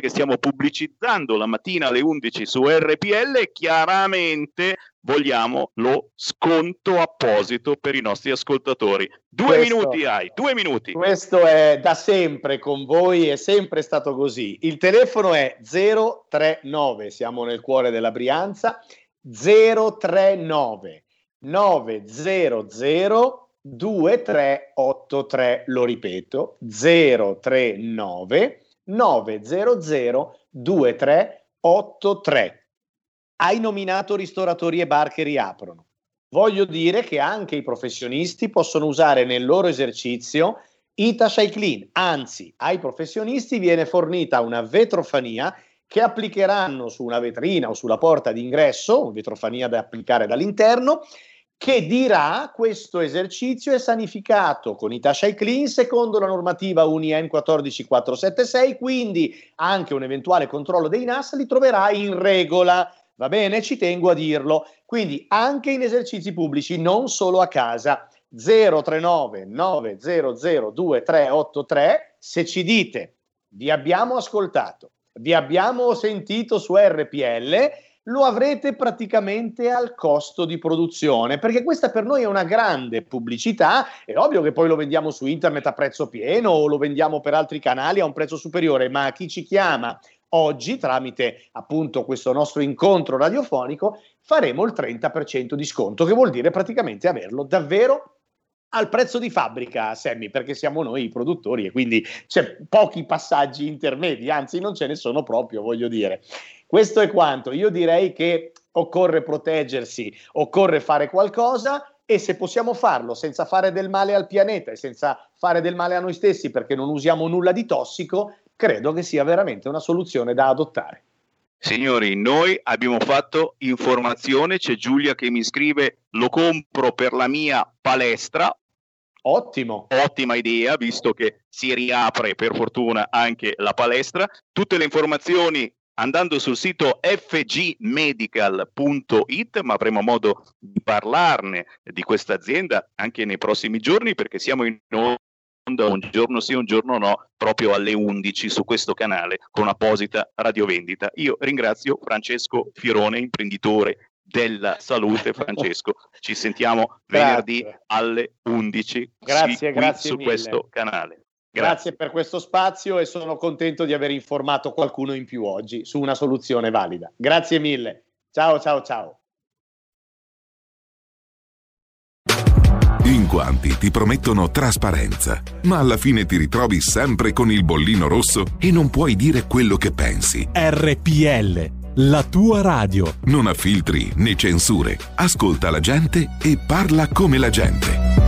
che stiamo pubblicizzando la mattina alle 11 su RPL chiaramente vogliamo lo sconto apposito per i nostri ascoltatori. Due Questo- minuti hai, due minuti. Questo è da sempre con voi, è sempre stato così. Il telefono è 039, siamo nel cuore della Brianza, 039 900 2383, lo ripeto, 039 900 2383. Hai nominato ristoratori e bar che riaprono. Voglio dire che anche i professionisti possono usare nel loro esercizio Itasha Clean, anzi ai professionisti viene fornita una vetrofania che applicheranno su una vetrina o sulla porta d'ingresso, una vetrofania da applicare dall'interno, che dirà questo esercizio è sanificato con Itasha Clean secondo la normativa UNIEN 14476, quindi anche un eventuale controllo dei NAS li troverà in regola. Va bene? Ci tengo a dirlo. Quindi anche in esercizi pubblici, non solo a casa. 039 900 2383 se ci dite vi abbiamo ascoltato, vi abbiamo sentito su RPL, lo avrete praticamente al costo di produzione, perché questa per noi è una grande pubblicità, è ovvio che poi lo vendiamo su internet a prezzo pieno o lo vendiamo per altri canali a un prezzo superiore, ma chi ci chiama oggi tramite appunto questo nostro incontro radiofonico faremo il 30% di sconto, che vuol dire praticamente averlo davvero al prezzo di fabbrica, Sammy, perché siamo noi i produttori e quindi c'è pochi passaggi intermedi, anzi non ce ne sono proprio, voglio dire. Questo è quanto. Io direi che occorre proteggersi, occorre fare qualcosa e se possiamo farlo senza fare del male al pianeta e senza fare del male a noi stessi perché non usiamo nulla di tossico, credo che sia veramente una soluzione da adottare. Signori, noi abbiamo fatto informazione, c'è Giulia che mi scrive lo compro per la mia palestra. Ottimo. Ottima idea, visto che si riapre per fortuna anche la palestra. Tutte le informazioni andando sul sito fgmedical.it, ma avremo modo di parlarne di questa azienda anche nei prossimi giorni perché siamo in onda un giorno sì, un giorno no, proprio alle 11 su questo canale con un'apposita radiovendita. Io ringrazio Francesco Fierone, imprenditore della salute. Francesco, ci sentiamo venerdì alle 11 Grazie, sì, grazie su mille. questo canale. Grazie. per questo spazio e sono contento di aver informato qualcuno in più oggi su una soluzione valida. Grazie mille. Ciao, ciao, ciao. In quanti ti promettono trasparenza, ma alla fine ti ritrovi sempre con il bollino rosso e non puoi dire quello che pensi. RPL, la tua radio. Non ha filtri né censure. Ascolta la gente e parla come la gente.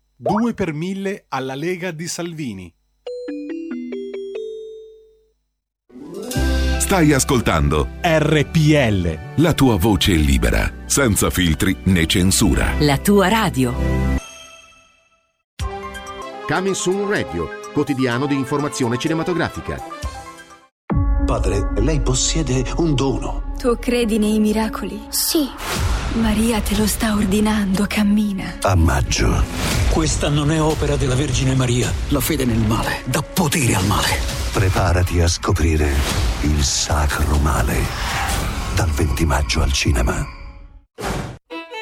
2 per 1000 alla Lega di Salvini. Stai ascoltando RPL. la tua voce libera, senza filtri né censura. La tua radio. Coming Soon Radio, quotidiano di informazione cinematografica. Padre, lei possiede un dono. Tu credi nei miracoli? Sì. Maria te lo sta ordinando, cammina. A maggio. Questa non è opera della Vergine Maria. La fede nel male dà potere al male. Preparati a scoprire il sacro male. Dal 20 maggio al cinema.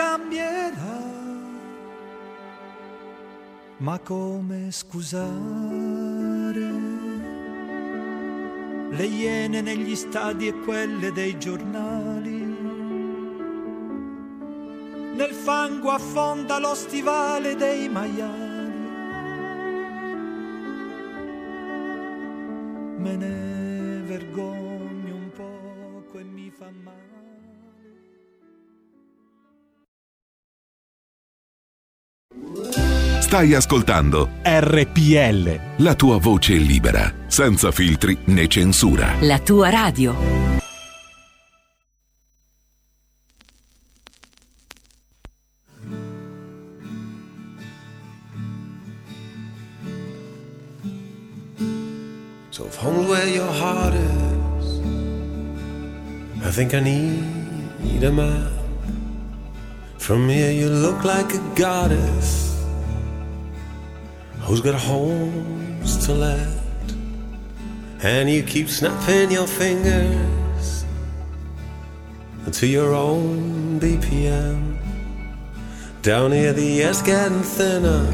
Cambierà. Ma come scusare le iene negli stadi e quelle dei giornali? Nel fango affonda lo stivale dei maiali. Stai ascoltando RPL. la tua voce libera, senza filtri né censura. La tua radio. So if home's where your heart is, I think I need a map. From here you look like a goddess who's got homes to let. And you keep snapping your fingers to your own BPM. Down here the air's getting thinner.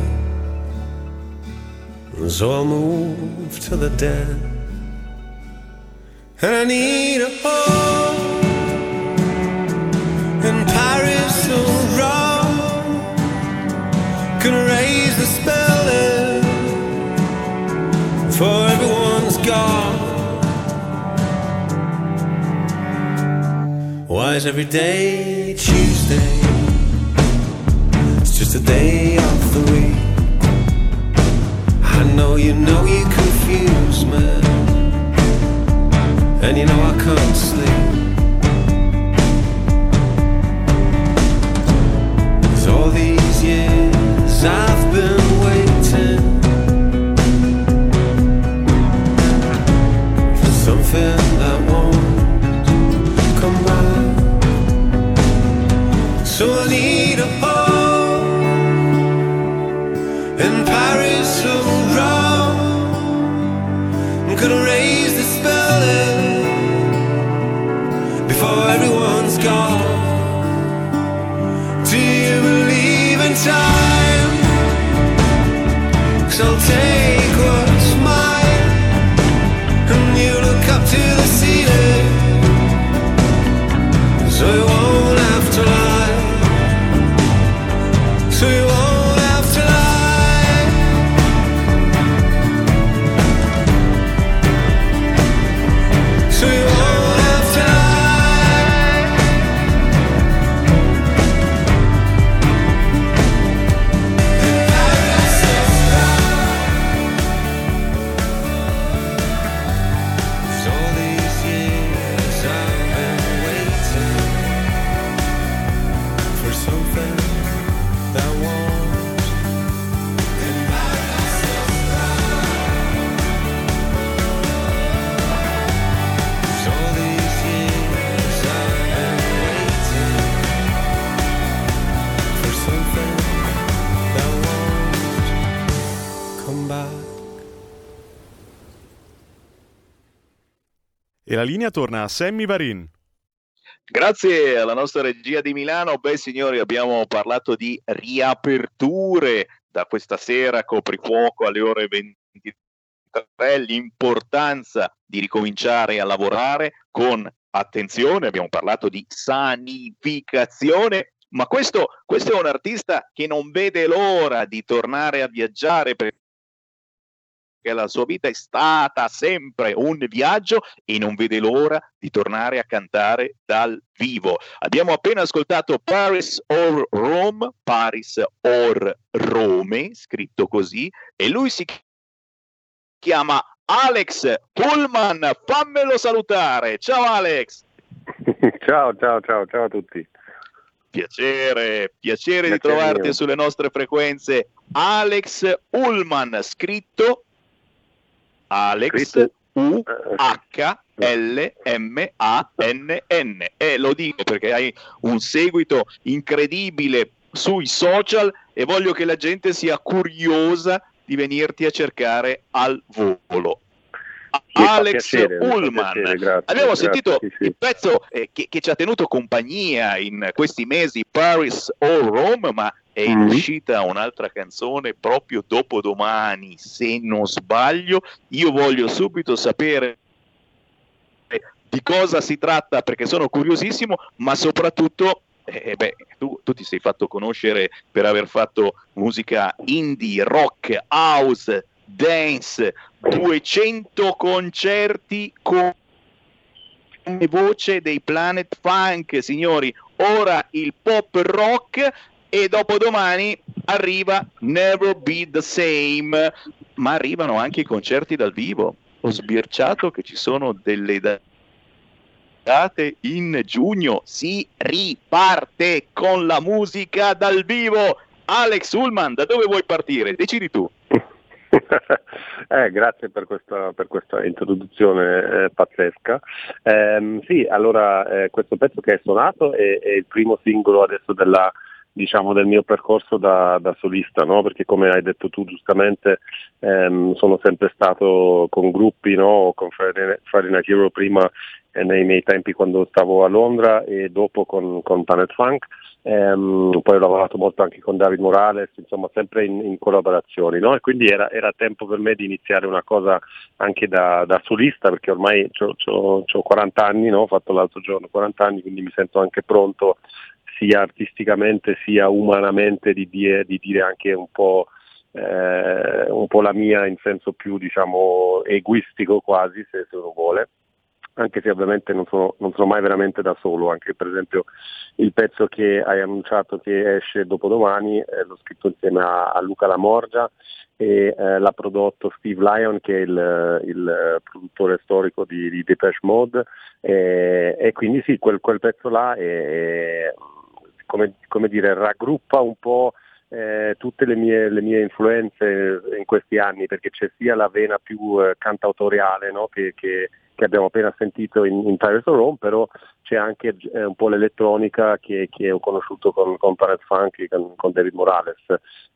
So I'll move to the den. And I need a home gone. Why is every day Tuesday? It's just a day off the week. I know you know you confuse me, and you know I can't sleep. all these years I've been linea torna a Sammy Varin. Grazie alla nostra regia di Milano. Beh, signori, abbiamo parlato di riaperture da questa sera, coprifuoco alle ore 23, l'importanza di ricominciare a lavorare con attenzione. Abbiamo parlato di sanificazione. Ma questo, questo è un artista che non vede l'ora di tornare a viaggiare perché rock, la sua vita è stata sempre un viaggio e non vede l'ora di tornare a cantare dal vivo. Abbiamo appena ascoltato Paris or Rome, Paris or Rome, scritto così, e lui si chiama Alex Pullman, fammelo salutare. Ciao Alex. ciao, ciao, ciao, ciao a tutti. Piacere, piacere, di trovarti mio. sulle nostre frequenze. Alex Ullman, scritto Alex U H L M A N N. E lo dico perché hai un seguito incredibile sui social e voglio che la gente sia curiosa di venirti a cercare al volo. Alex piacere, Ullman. Piacere, grazie, Abbiamo grazie, sentito sì, sì. il pezzo eh, che, che, ci ha tenuto compagnia in questi mesi, Paris o Rome, ma è mm-hmm. uscita un'altra canzone proprio dopo domani, se non sbaglio. Io voglio subito sapere di cosa si tratta perché sono curiosissimo, ma soprattutto eh, beh, tu, tu, ti sei fatto conoscere per aver fatto musica indie, rock, house, dance, 200 concerti con voce dei Planet Funk, signori. Ora il pop rock e dopodomani arriva Never Be the Same, ma arrivano anche i concerti dal vivo. Ho sbirciato che ci sono delle date in giugno. Si riparte con la musica dal vivo. Alex Ullman, da dove vuoi partire? Decidi tu. eh, grazie per questa, per questa introduzione eh, pazzesca. Eh, sì, allora eh, questo pezzo che è suonato è, è, il primo singolo adesso della, diciamo, del mio percorso da, da solista, no? perché come hai detto tu giustamente ehm, sono sempre stato con gruppi, no? con Night Hero prima eh, nei miei tempi quando stavo a Londra e dopo con, con Planet Funk. Ehm, poi ho lavorato molto anche con David Morales, insomma sempre in, in collaborazioni, no? e quindi era, era, tempo per me di iniziare una cosa anche da, da solista, perché ormai ho 40 anni, ho fatto l'altro giorno 40 anni, quindi mi sento anche pronto sia artisticamente sia umanamente di dire, di dire anche un po', eh, un po', la mia in senso più diciamo egoistico quasi, se, se uno vuole. Anche se ovviamente non sono, non sono, mai veramente da solo, anche per esempio il pezzo che hai annunciato che esce dopodomani eh, l'ho scritto insieme a, a Luca Lamorgia e eh, l'ha prodotto Steve Lyon che è il, il produttore storico di, di Depeche Mode. E, e quindi sì, quel, quel pezzo là è, è, come, come dire, raggruppa un po' eh, tutte le mie, le mie, influenze in questi anni perché c'è sia la vena più eh, cantautoriale no? che, che che abbiamo appena sentito in, in Tyrus Rome, però c'è anche eh, un po' l'elettronica che, che ho conosciuto con, con Planet Funk, con, con, David Morales.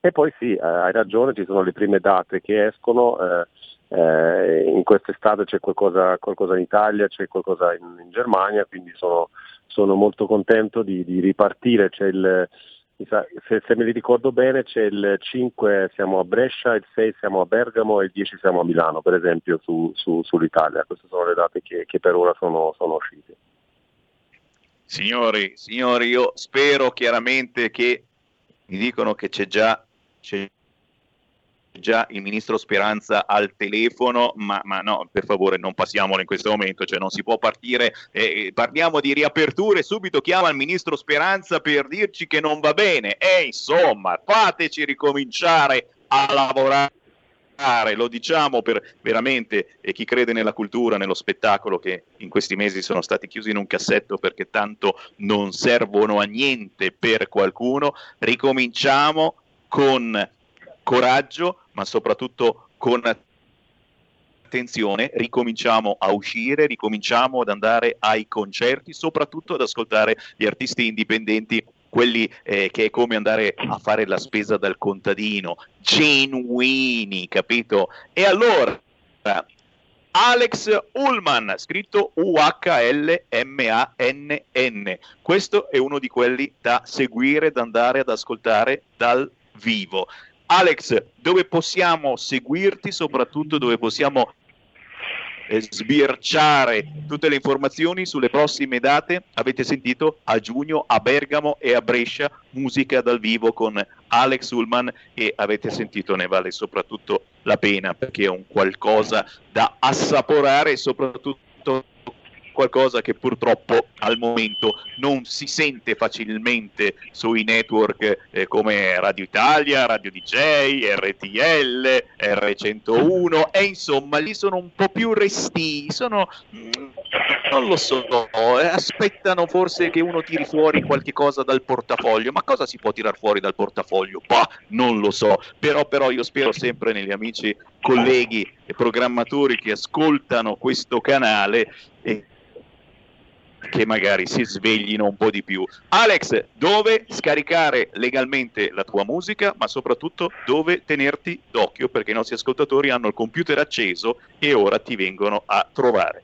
E poi sì, eh, hai ragione, ci sono le prime date che escono, eh, eh in quest'estate c'è qualcosa, qualcosa, in Italia, c'è qualcosa in, in Germania, quindi sono, sono molto contento di, di ripartire. Il, se, se, me li ricordo bene c'è il 5 siamo a Brescia, il 6 siamo a Bergamo e il 10 siamo a Milano, per esempio, su, su, sull'Italia. Queste sono le date che, che per ora sono, sono uscite. Signori, signori, io spero chiaramente che mi dicono che c'è già, c'è già il ministro Speranza al telefono, ma, ma, no, per favore non passiamolo in questo momento, cioè non si può partire, eh, parliamo di riaperture, subito chiama il ministro Speranza per dirci che non va bene. E insomma fateci ricominciare a lavorare. Lo diciamo per veramente e chi crede nella cultura, nello spettacolo che in questi mesi sono stati chiusi in un cassetto perché tanto non servono a niente per qualcuno, ricominciamo con coraggio, ma soprattutto con attenzione, ricominciamo a uscire, ricominciamo ad andare ai concerti, soprattutto ad ascoltare gli artisti indipendenti quelli eh, che è come andare a fare la spesa dal contadino, genuini, capito? E allora, Alex Ullman, scritto U-H-L-M-A-N-N, questo è uno di quelli da seguire, da andare ad ascoltare dal vivo. Alex, dove possiamo seguirti, soprattutto dove possiamo sbirciare tutte le informazioni sulle prossime date? Avete sentito a giugno a Bergamo e a Brescia musica dal vivo con Alex Ullman e avete sentito ne vale soprattutto la pena perché è un qualcosa da assaporare e soprattutto qualcosa che purtroppo al momento non si sente facilmente sui network eh, come Radio Italia, Radio DJ, RTL, R101 e insomma lì sono un po' più resti, sono mm, non lo so, eh, aspettano forse che uno tiri fuori qualche cosa dal portafoglio, ma cosa si può tirare fuori dal portafoglio? Bah, non lo so, però, però io spero sempre negli amici colleghi e programmatori che ascoltano questo canale e che magari si sveglino un po' di più. Alex, dove scaricare legalmente la tua musica, ma soprattutto dove tenerti d'occhio perché i nostri ascoltatori hanno il computer acceso e ora ti vengono a trovare.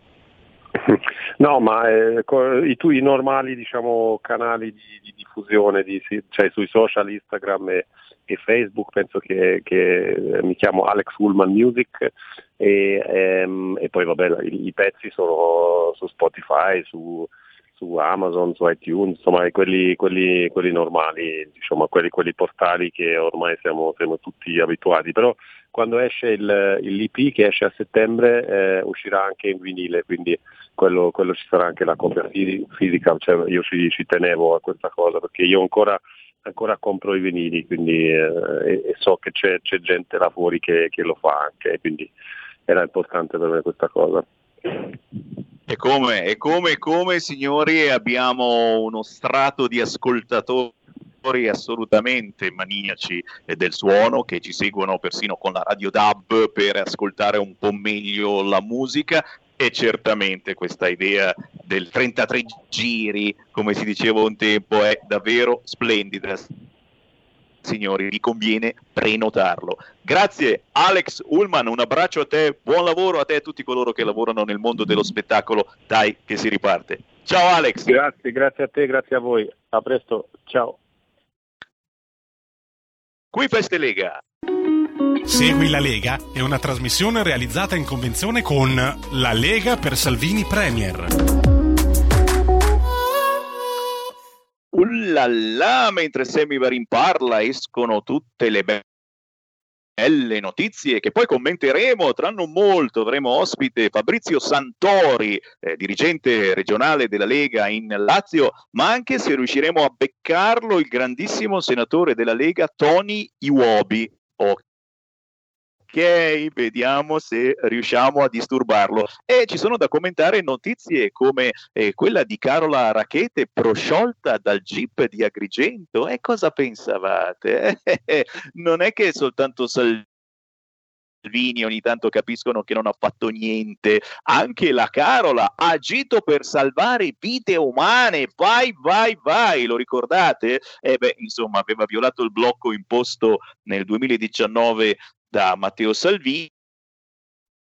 No, ma eh, i tuoi normali diciamo, canali di, di diffusione, di, cioè sui social, Instagram e, e Facebook, penso che, che, mi chiamo Alex Ullman Music e, ehm, e poi vabbè i, i, pezzi sono su Spotify, su, su Amazon, su iTunes, insomma quelli, quelli, quelli normali, diciamo, quelli, quelli, portali che ormai siamo, siamo, tutti abituati, però quando esce il l'IP che esce a settembre eh, uscirà anche in vinile, quindi quello, quello, ci sarà anche la copia fisica, cioè io ci, ci, tenevo a questa cosa perché io ancora, ancora compro i vinili quindi, eh, e, e, so che c'è, c'è, gente là fuori che, che lo fa anche, quindi era importante per me questa cosa. E come, e come, come, signori, abbiamo uno strato di ascoltatori assolutamente maniaci del suono che ci seguono persino con la radio DAB per ascoltare un po' meglio la musica e certamente questa idea del 33 giri, come si diceva un tempo, è davvero splendida signori, vi conviene prenotarlo. Grazie Alex Ullman, un abbraccio a te, buon lavoro a te e a tutti coloro che lavorano nel mondo dello spettacolo. Dai che si riparte. Ciao Alex. Grazie, grazie a te, grazie a voi. A presto, ciao. Qui Feste Lega. Segui la Lega è una trasmissione realizzata in convenzione con La Lega per Salvini Premier. Ullala, mentre Semivarin parla escono tutte le belle notizie che poi commenteremo. Tra non molto avremo ospite Fabrizio Santori eh, dirigente regionale della Lega in Lazio ma anche se riusciremo a beccarlo il grandissimo senatore della Lega Tony Iwobi oh, ok, vediamo se riusciamo a disturbarlo. E ci sono da commentare notizie come eh, quella di Carola Rachete prosciolta dal jeep di Agrigento. E cosa pensavate? non è che soltanto Salvini ogni tanto capiscono che non ha fatto niente. Anche la Carola ha agito per salvare vite umane. Vai, vai, vai, lo ricordate? Eh beh, insomma, aveva violato il blocco imposto nel 2019 da Matteo Salvini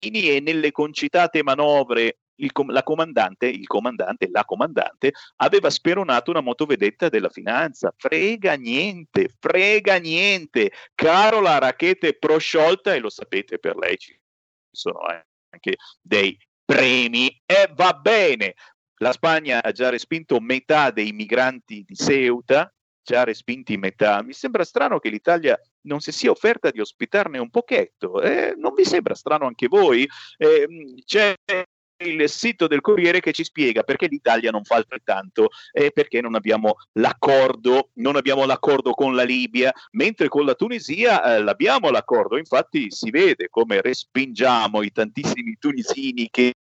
e nelle concitate manovre il, la comandante, il comandante, la comandante aveva speronato una motovedetta della finanza. Frega niente, frega niente. Carola Rachete prosciolta, e lo sapete per lei ci sono anche dei premi, e va bene. La Spagna ha già respinto metà dei migranti di Ceuta, già respinti metà. Mi sembra strano che l'Italia non si sia offerta di ospitarne un pochetto. Eh, non vi sembra strano anche voi? Eh, c'è il sito del Corriere che ci spiega perché l'Italia non fa altrettanto e perché non abbiamo l'accordo, non abbiamo l'accordo con la Libia, mentre con la Tunisia eh, l'abbiamo l'accordo. Infatti si vede come respingiamo i tantissimi tunisini che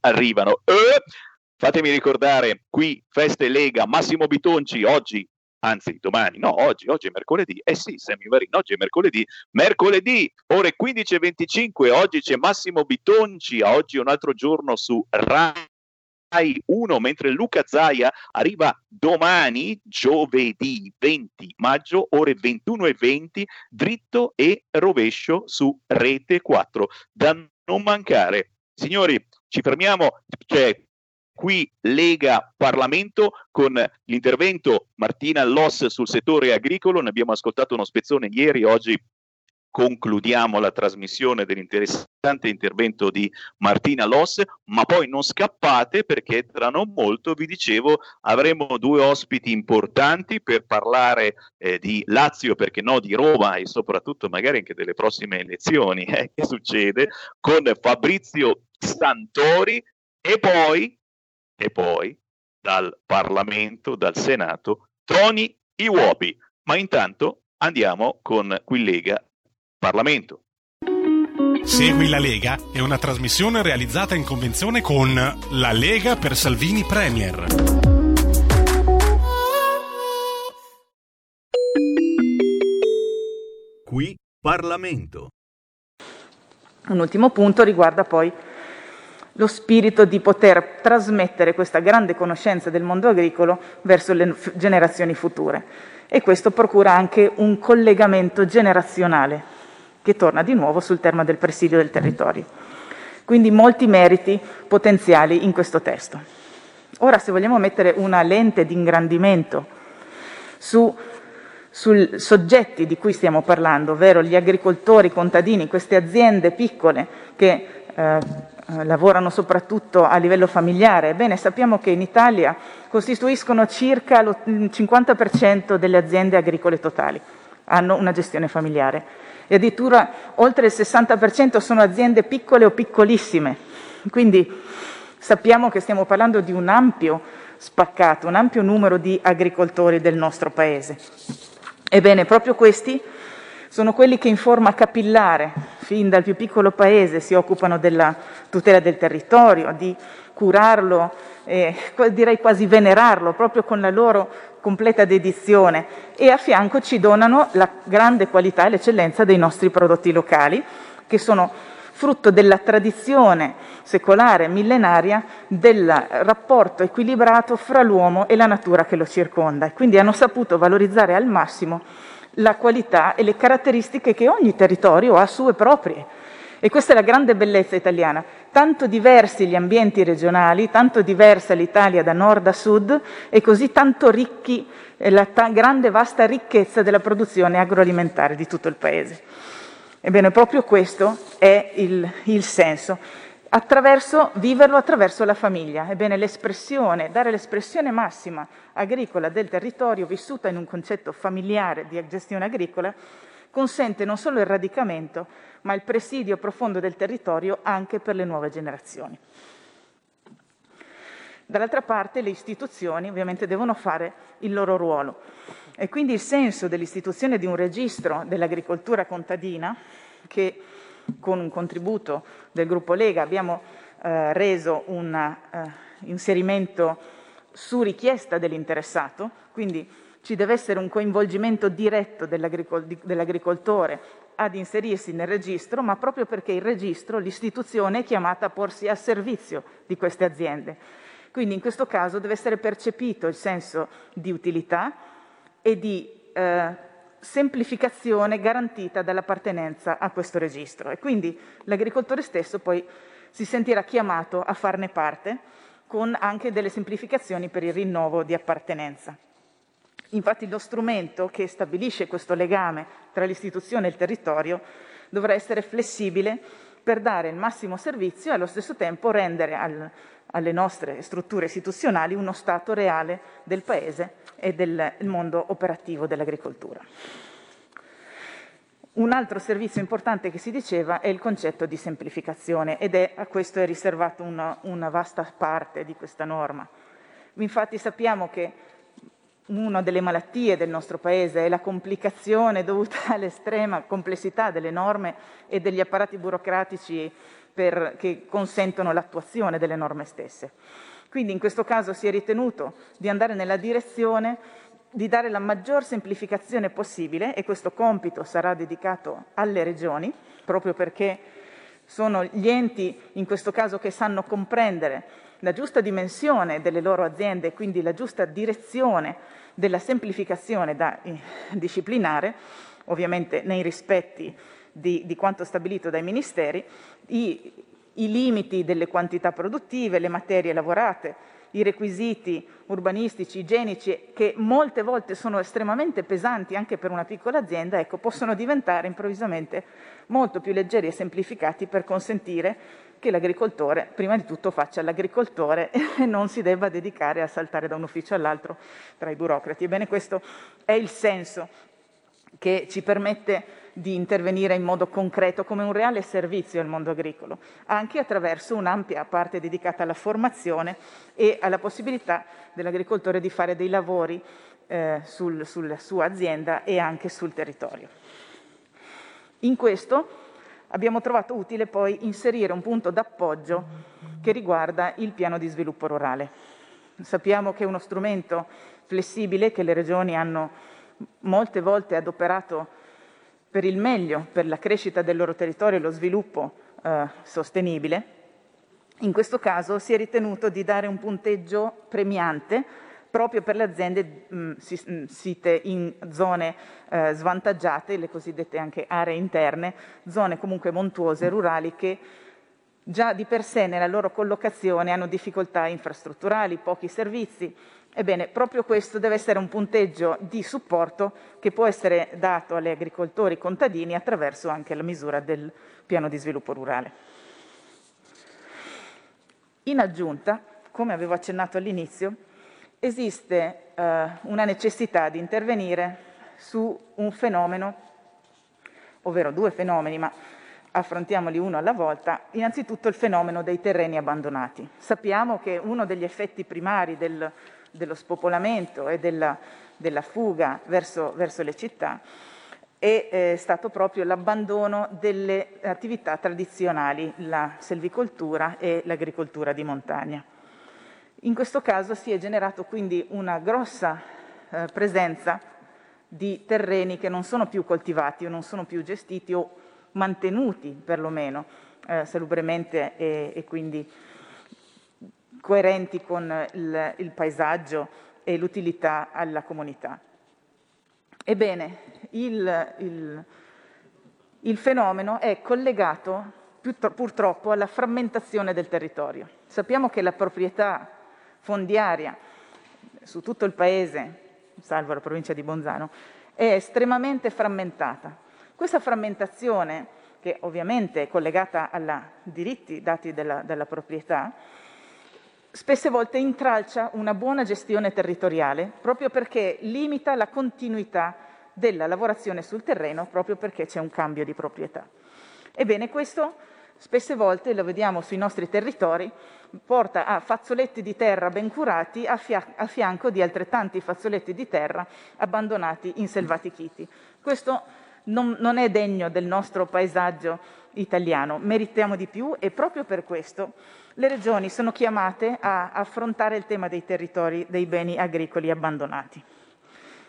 arrivano. Eh, Fatemi ricordare qui Feste Lega, Massimo Bitonci, oggi, anzi domani, no, oggi, oggi è mercoledì, eh sì, Sammy Varin, oggi è mercoledì, mercoledì, ore 15.25, oggi c'è Massimo Bitonci, oggi è un altro giorno su Rai 1, mentre Luca Zaia arriva domani, giovedì 20 maggio, ore 21.20, dritto e rovescio su Rete 4, da non mancare. Signori, ci fermiamo, cioè qui Lega Parlamento con l'intervento Martina Loss sul settore agricolo, ne abbiamo ascoltato uno spezzone ieri, oggi concludiamo la trasmissione dell'interessante intervento di Martina Loss, ma poi non scappate perché tra non molto, vi dicevo, avremo due ospiti importanti per parlare eh, di Lazio, perché no, di Roma e soprattutto magari anche delle prossime elezioni, eh, che succede, con Fabrizio Santori e poi, e poi dal Parlamento, dal Senato, Tony Iwobi. Ma intanto andiamo con Qui Lega Parlamento. Segui la Lega è una trasmissione realizzata in convenzione con La Lega per Salvini Premier. Qui Parlamento. Un ultimo punto riguarda poi lo spirito di poter trasmettere questa grande conoscenza del mondo agricolo verso le generazioni future e questo procura anche un collegamento generazionale che torna di nuovo sul tema del presidio del territorio. Quindi molti meriti potenziali in questo testo. Ora se vogliamo mettere una lente di ingrandimento su, sui soggetti di cui stiamo parlando, ovvero gli agricoltori, i contadini, queste aziende piccole che eh, lavorano soprattutto a livello familiare. Ebbene, sappiamo che in Italia costituiscono circa il 50% delle aziende agricole totali, hanno una gestione familiare e addirittura oltre il 60% sono aziende piccole o piccolissime. Quindi sappiamo che stiamo parlando di un ampio spaccato, un ampio numero di agricoltori del nostro Paese. Ebbene, proprio questi sono quelli che in forma capillare, fin dal più piccolo paese, si occupano della tutela del territorio, di curarlo, eh, direi quasi venerarlo, proprio con la loro completa dedizione e a fianco ci donano la grande qualità e l'eccellenza dei nostri prodotti locali, che sono frutto della tradizione secolare, millenaria, del rapporto equilibrato fra l'uomo e la natura che lo circonda. E quindi hanno saputo valorizzare al massimo la qualità e le caratteristiche che ogni territorio ha sue proprie. E questa è la grande bellezza italiana tanto diversi gli ambienti regionali, tanto diversa l'Italia da nord a sud e così tanto ricchi eh, la ta- grande vasta ricchezza della produzione agroalimentare di tutto il Paese. Ebbene, proprio questo è il, il senso. Attraverso, viverlo attraverso la famiglia. Ebbene, l'espressione, dare l'espressione massima agricola del territorio vissuta in un concetto familiare di gestione agricola consente non solo il radicamento, ma il presidio profondo del territorio anche per le nuove generazioni. Dall'altra parte le istituzioni ovviamente devono fare il loro ruolo e quindi il senso dell'istituzione di un registro dell'agricoltura contadina che con un contributo del gruppo Lega abbiamo eh, reso un eh, inserimento su richiesta dell'interessato, quindi ci deve essere un coinvolgimento diretto dell'agricoltore ad inserirsi nel registro, ma proprio perché il registro, l'istituzione è chiamata a porsi a servizio di queste aziende. Quindi in questo caso deve essere percepito il senso di utilità e di eh, semplificazione garantita dall'appartenenza a questo registro e quindi l'agricoltore stesso poi si sentirà chiamato a farne parte con anche delle semplificazioni per il rinnovo di appartenenza. Infatti lo strumento che stabilisce questo legame tra l'istituzione e il territorio dovrà essere flessibile per dare il massimo servizio e allo stesso tempo rendere al, alle nostre strutture istituzionali uno stato reale del Paese e del mondo operativo dell'agricoltura. Un altro servizio importante che si diceva è il concetto di semplificazione ed è a questo è riservato una, una vasta parte di questa norma. Infatti sappiamo che una delle malattie del nostro Paese è la complicazione dovuta all'estrema complessità delle norme e degli apparati burocratici per, che consentono l'attuazione delle norme stesse. Quindi in questo caso si è ritenuto di andare nella direzione di dare la maggior semplificazione possibile e questo compito sarà dedicato alle regioni, proprio perché sono gli enti in questo caso che sanno comprendere la giusta dimensione delle loro aziende e quindi la giusta direzione della semplificazione da eh, disciplinare, ovviamente nei rispetti di, di quanto stabilito dai ministeri, i, i limiti delle quantità produttive, le materie lavorate, i requisiti urbanistici, igienici, che molte volte sono estremamente pesanti anche per una piccola azienda, ecco, possono diventare improvvisamente molto più leggeri e semplificati per consentire che l'agricoltore prima di tutto faccia l'agricoltore e non si debba dedicare a saltare da un ufficio all'altro tra i burocrati. Ebbene, questo è il senso che ci permette di intervenire in modo concreto come un reale servizio al mondo agricolo, anche attraverso un'ampia parte dedicata alla formazione e alla possibilità dell'agricoltore di fare dei lavori eh, sul, sulla sua azienda e anche sul territorio. In questo abbiamo trovato utile poi inserire un punto d'appoggio che riguarda il piano di sviluppo rurale. Sappiamo che è uno strumento flessibile che le regioni hanno molte volte adoperato per il meglio, per la crescita del loro territorio e lo sviluppo eh, sostenibile. In questo caso si è ritenuto di dare un punteggio premiante proprio per le aziende mh, mm, site in zone eh, svantaggiate, le cosiddette anche aree interne, zone comunque montuose, rurali, che già di per sé nella loro collocazione hanno difficoltà infrastrutturali, pochi servizi. Ebbene, proprio questo deve essere un punteggio di supporto che può essere dato agli agricoltori contadini attraverso anche la misura del piano di sviluppo rurale. In aggiunta, come avevo accennato all'inizio, esiste eh, una necessità di intervenire su un fenomeno, ovvero due fenomeni, ma affrontiamoli uno alla volta. Innanzitutto il fenomeno dei terreni abbandonati. Sappiamo che uno degli effetti primari del, dello spopolamento e della, della fuga verso, verso, le città è, è stato proprio l'abbandono delle attività tradizionali, la selvicoltura e l'agricoltura di montagna. In questo caso si è generato quindi una grossa eh, presenza di terreni che non sono più coltivati o non sono più gestiti o mantenuti perlomeno eh, salubremente e, quindi coerenti con il, il paesaggio e l'utilità alla comunità. Ebbene, il, il, il fenomeno è collegato purtroppo alla frammentazione del territorio. Sappiamo che la proprietà fondiaria su tutto il paese, salvo la provincia di Bonzano, è estremamente frammentata. Questa frammentazione, che ovviamente è collegata ai diritti dati dalla, dalla proprietà, spesse volte intralcia una buona gestione territoriale proprio perché limita la continuità della lavorazione sul terreno proprio perché c'è un cambio di proprietà. Ebbene, questo spesse volte, lo vediamo sui nostri territori, porta a fazzoletti di terra ben curati a, fia- a fianco di altrettanti fazzoletti di terra abbandonati in selvatichiti. Questo non, non è degno del nostro paesaggio italiano, meritiamo di più e proprio per questo le regioni sono chiamate a affrontare il tema dei territori dei beni agricoli abbandonati.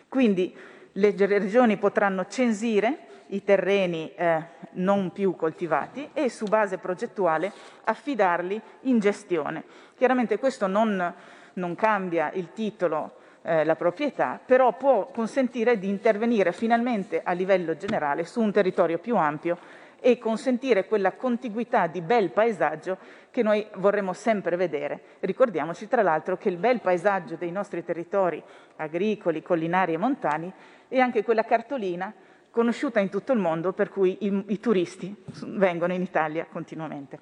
Quindi le regioni potranno censire i terreni eh, non più coltivati e su base progettuale affidarli in gestione. Chiaramente questo non, non cambia il titolo, eh, la proprietà, però può consentire di intervenire finalmente a livello generale su un territorio più ampio e consentire quella contiguità di bel paesaggio che noi vorremmo sempre vedere. Ricordiamoci tra l'altro che il bel paesaggio dei nostri territori agricoli, collinari e montani è anche quella cartolina conosciuta in tutto il mondo per cui i, i turisti vengono in Italia continuamente.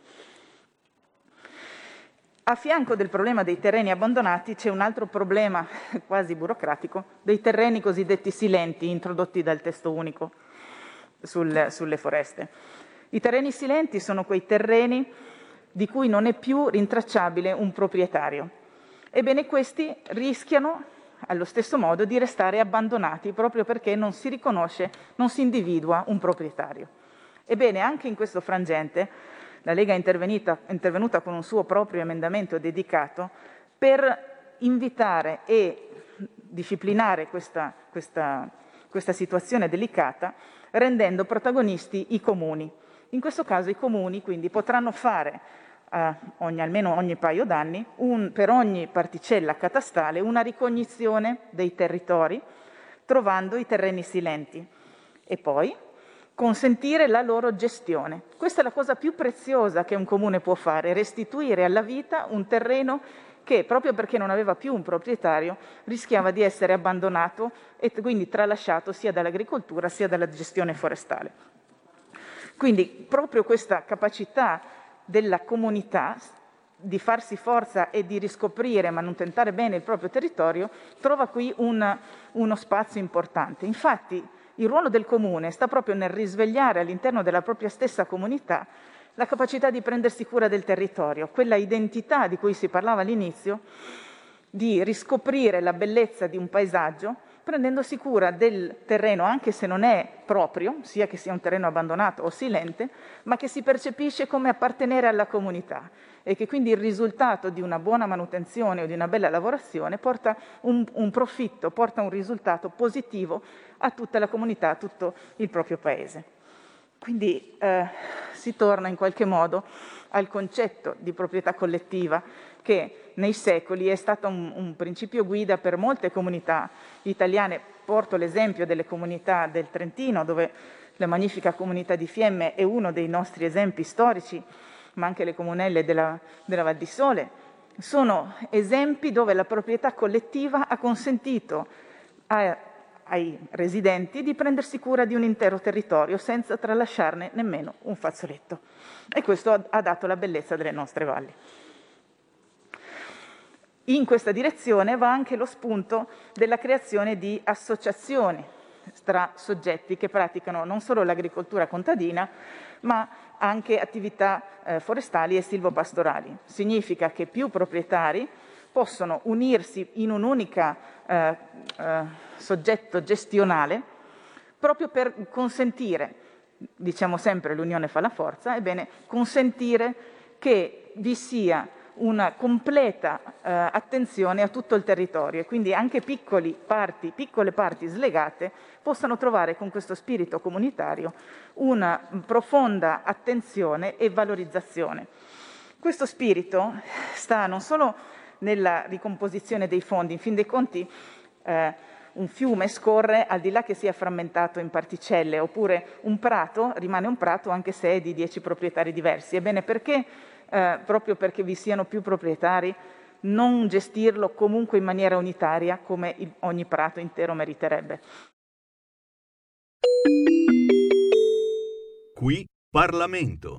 A fianco del problema dei terreni abbandonati c'è un altro problema quasi burocratico dei terreni cosiddetti silenti introdotti dal testo unico sul, sulle foreste. I terreni silenti sono quei terreni di cui non è più rintracciabile un proprietario. Ebbene, questi rischiano allo stesso modo di restare abbandonati proprio perché non si riconosce, non si individua un proprietario. Ebbene, anche in questo frangente la Lega è intervenuta con un suo proprio emendamento dedicato per invitare e disciplinare questa, questa, questa situazione delicata rendendo protagonisti i comuni. In questo caso i comuni quindi potranno fare eh, ogni, almeno ogni paio d'anni, un, per ogni particella catastale, una ricognizione dei territori, trovando i terreni silenti e poi consentire la loro gestione. Questa è la cosa più preziosa che un comune può fare, restituire alla vita un terreno che proprio perché non aveva più un proprietario rischiava di essere abbandonato e quindi tralasciato sia dall'agricoltura sia dalla gestione forestale. Quindi proprio questa capacità della comunità di farsi forza e di riscoprire, manutentare bene il proprio territorio, trova qui un, uno spazio importante. Infatti il ruolo del comune sta proprio nel risvegliare all'interno della propria stessa comunità la capacità di prendersi cura del territorio, quella identità di cui si parlava all'inizio, di riscoprire la bellezza di un paesaggio prendendosi cura del terreno, anche se non è proprio, sia che sia un terreno abbandonato o silente, ma che si percepisce come appartenere alla comunità e che quindi il risultato di una buona manutenzione o di una bella lavorazione porta un, un profitto, porta un risultato positivo a tutta la comunità, a tutto il proprio paese. Quindi eh, si torna in qualche modo al concetto di proprietà collettiva che nei secoli è stato un, un, principio guida per molte comunità italiane. Porto l'esempio delle comunità del Trentino, dove la magnifica comunità di Fiemme è uno dei nostri esempi storici, ma anche le comunelle della, della Val di Sole. Sono esempi dove la proprietà collettiva ha consentito a, ai residenti di prendersi cura di un intero territorio senza tralasciarne nemmeno un fazzoletto. E questo ha, dato la bellezza delle nostre valli. In questa direzione va anche lo spunto della creazione di associazioni tra soggetti che praticano non solo l'agricoltura contadina, ma anche attività eh, forestali e silvopastorali. Significa che più proprietari possono unirsi in un unico eh, eh, soggetto gestionale proprio per consentire, diciamo sempre l'unione fa la forza, ebbene consentire che vi sia una completa eh, attenzione a tutto il territorio e quindi anche parti, piccole parti slegate possano trovare con questo spirito comunitario una profonda attenzione e valorizzazione. Questo spirito sta non solo nella ricomposizione dei fondi, in fin dei conti eh, un fiume scorre al di là che sia frammentato in particelle, oppure un prato rimane un prato anche se è di dieci proprietari diversi. Ebbene, perché eh, proprio perché vi siano più proprietari, non gestirlo comunque in maniera unitaria come il, ogni prato intero meriterebbe. Qui Parlamento.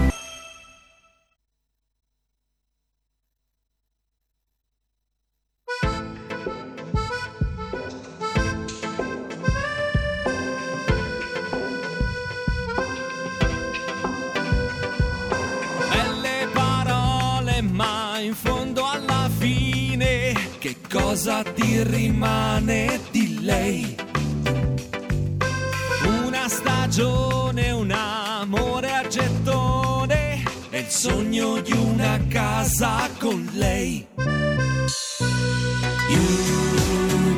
Cosa ti rimane di lei? Una stagione, un amore a gettone e il sogno di una casa con lei. You,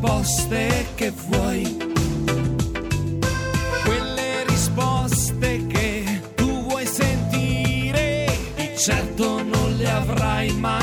risposte che vuoi. Quelle risposte che tu vuoi sentire, di certo non le avrai mai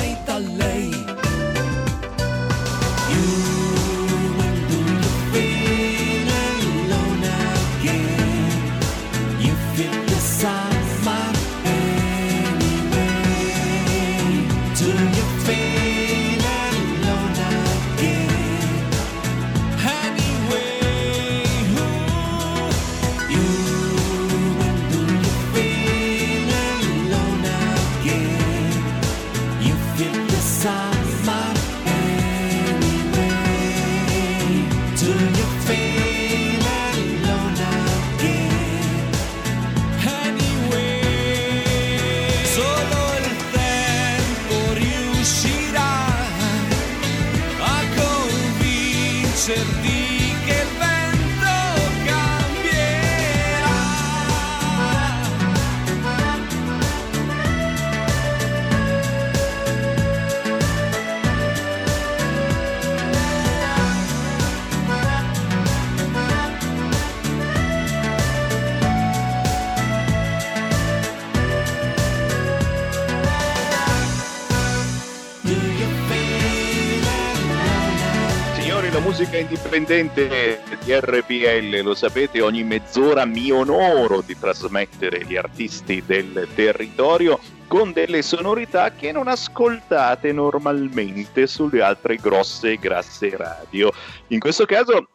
musica indipendente di RPL, lo sapete, ogni mezz'ora mi onoro di trasmettere gli artisti del territorio con delle sonorità che non ascoltate normalmente sulle altre grosse e grasse radio. In questo caso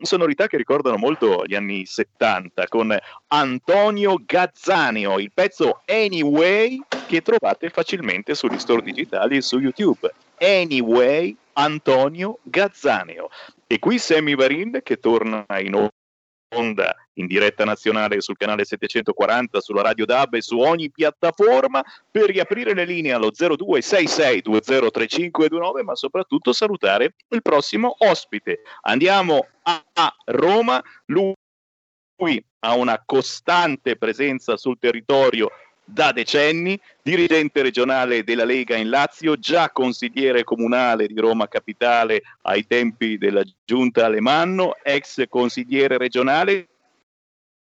sonorità che ricordano molto gli anni 70 con Antonio Gazzaneo, il pezzo Anyway che trovate facilmente sugli store digitali e su YouTube. Anyway, Antonio Gazzaneo. E qui Sammy Varin che torna in onda in diretta nazionale sul canale 740, sulla Radio DAB e su ogni piattaforma per riaprire le linee allo 0266203529, ma soprattutto salutare il prossimo ospite. Andiamo a Roma, lui ha una costante presenza sul territorio da decenni, dirigente regionale della Lega in Lazio, già consigliere comunale di Roma Capitale ai tempi della giunta Alemanno, ex consigliere regionale.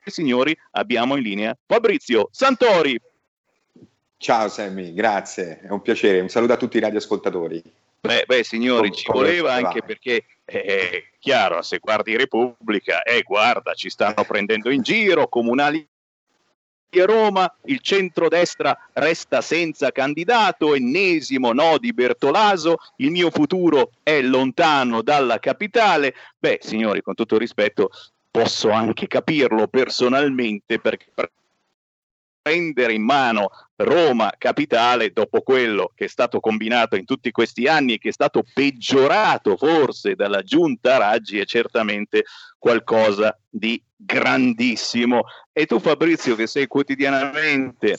Signori, abbiamo in linea Fabrizio Santori. Ciao Sammy, grazie, è un piacere, un saluto a tutti i radioascoltatori. Beh, beh, signori, Com- ci come voleva va? anche perché è chiaro, se guardi Repubblica, eh, guarda, ci stanno prendendo in giro, comunali Roma, il centrodestra resta senza candidato, ennesimo no di Bertolaso, il mio futuro è lontano dalla capitale. Beh, signori, con tutto rispetto, posso anche capirlo personalmente perché per prendere in mano Roma capitale dopo quello che è stato combinato in tutti questi anni e che è stato peggiorato forse dalla giunta Raggi è certamente qualcosa di grandissimo. E tu Fabrizio che sei quotidianamente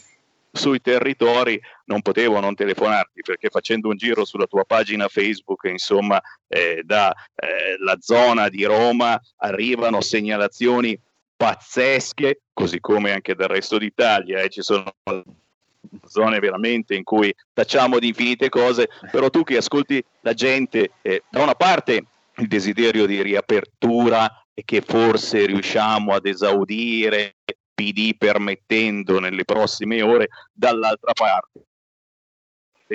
sui territori non potevo non telefonarti perché facendo un giro sulla tua pagina Facebook, insomma, eh, da eh, zona di Roma arrivano segnalazioni pazzesche, così come anche dal resto d'Italia, eh, ci sono zone veramente in cui facciamo di infinite cose, però tu che ascolti la gente, eh, da una parte il desiderio di riapertura e che forse riusciamo ad esaudire, PD permettendo nelle prossime ore, dall'altra parte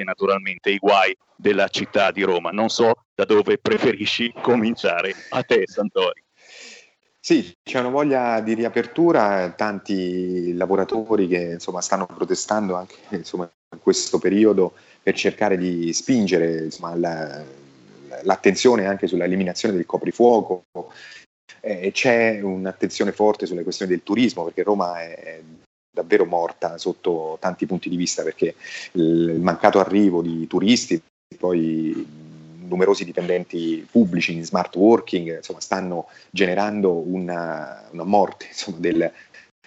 naturalmente i guai della città di Roma. Non so da dove preferisci cominciare a te, Santori. Sì, c'è una voglia di riapertura, tanti lavoratori che insomma, stanno protestando anche insomma, in questo periodo per cercare di spingere insomma, la- l'attenzione anche sull'eliminazione del coprifuoco. Eh, c'è un'attenzione forte sulle questioni del turismo perché Roma è davvero morta sotto tanti punti di vista perché il mancato arrivo di turisti, poi numerosi dipendenti pubblici in smart working insomma, stanno generando una, una morte insomma, del-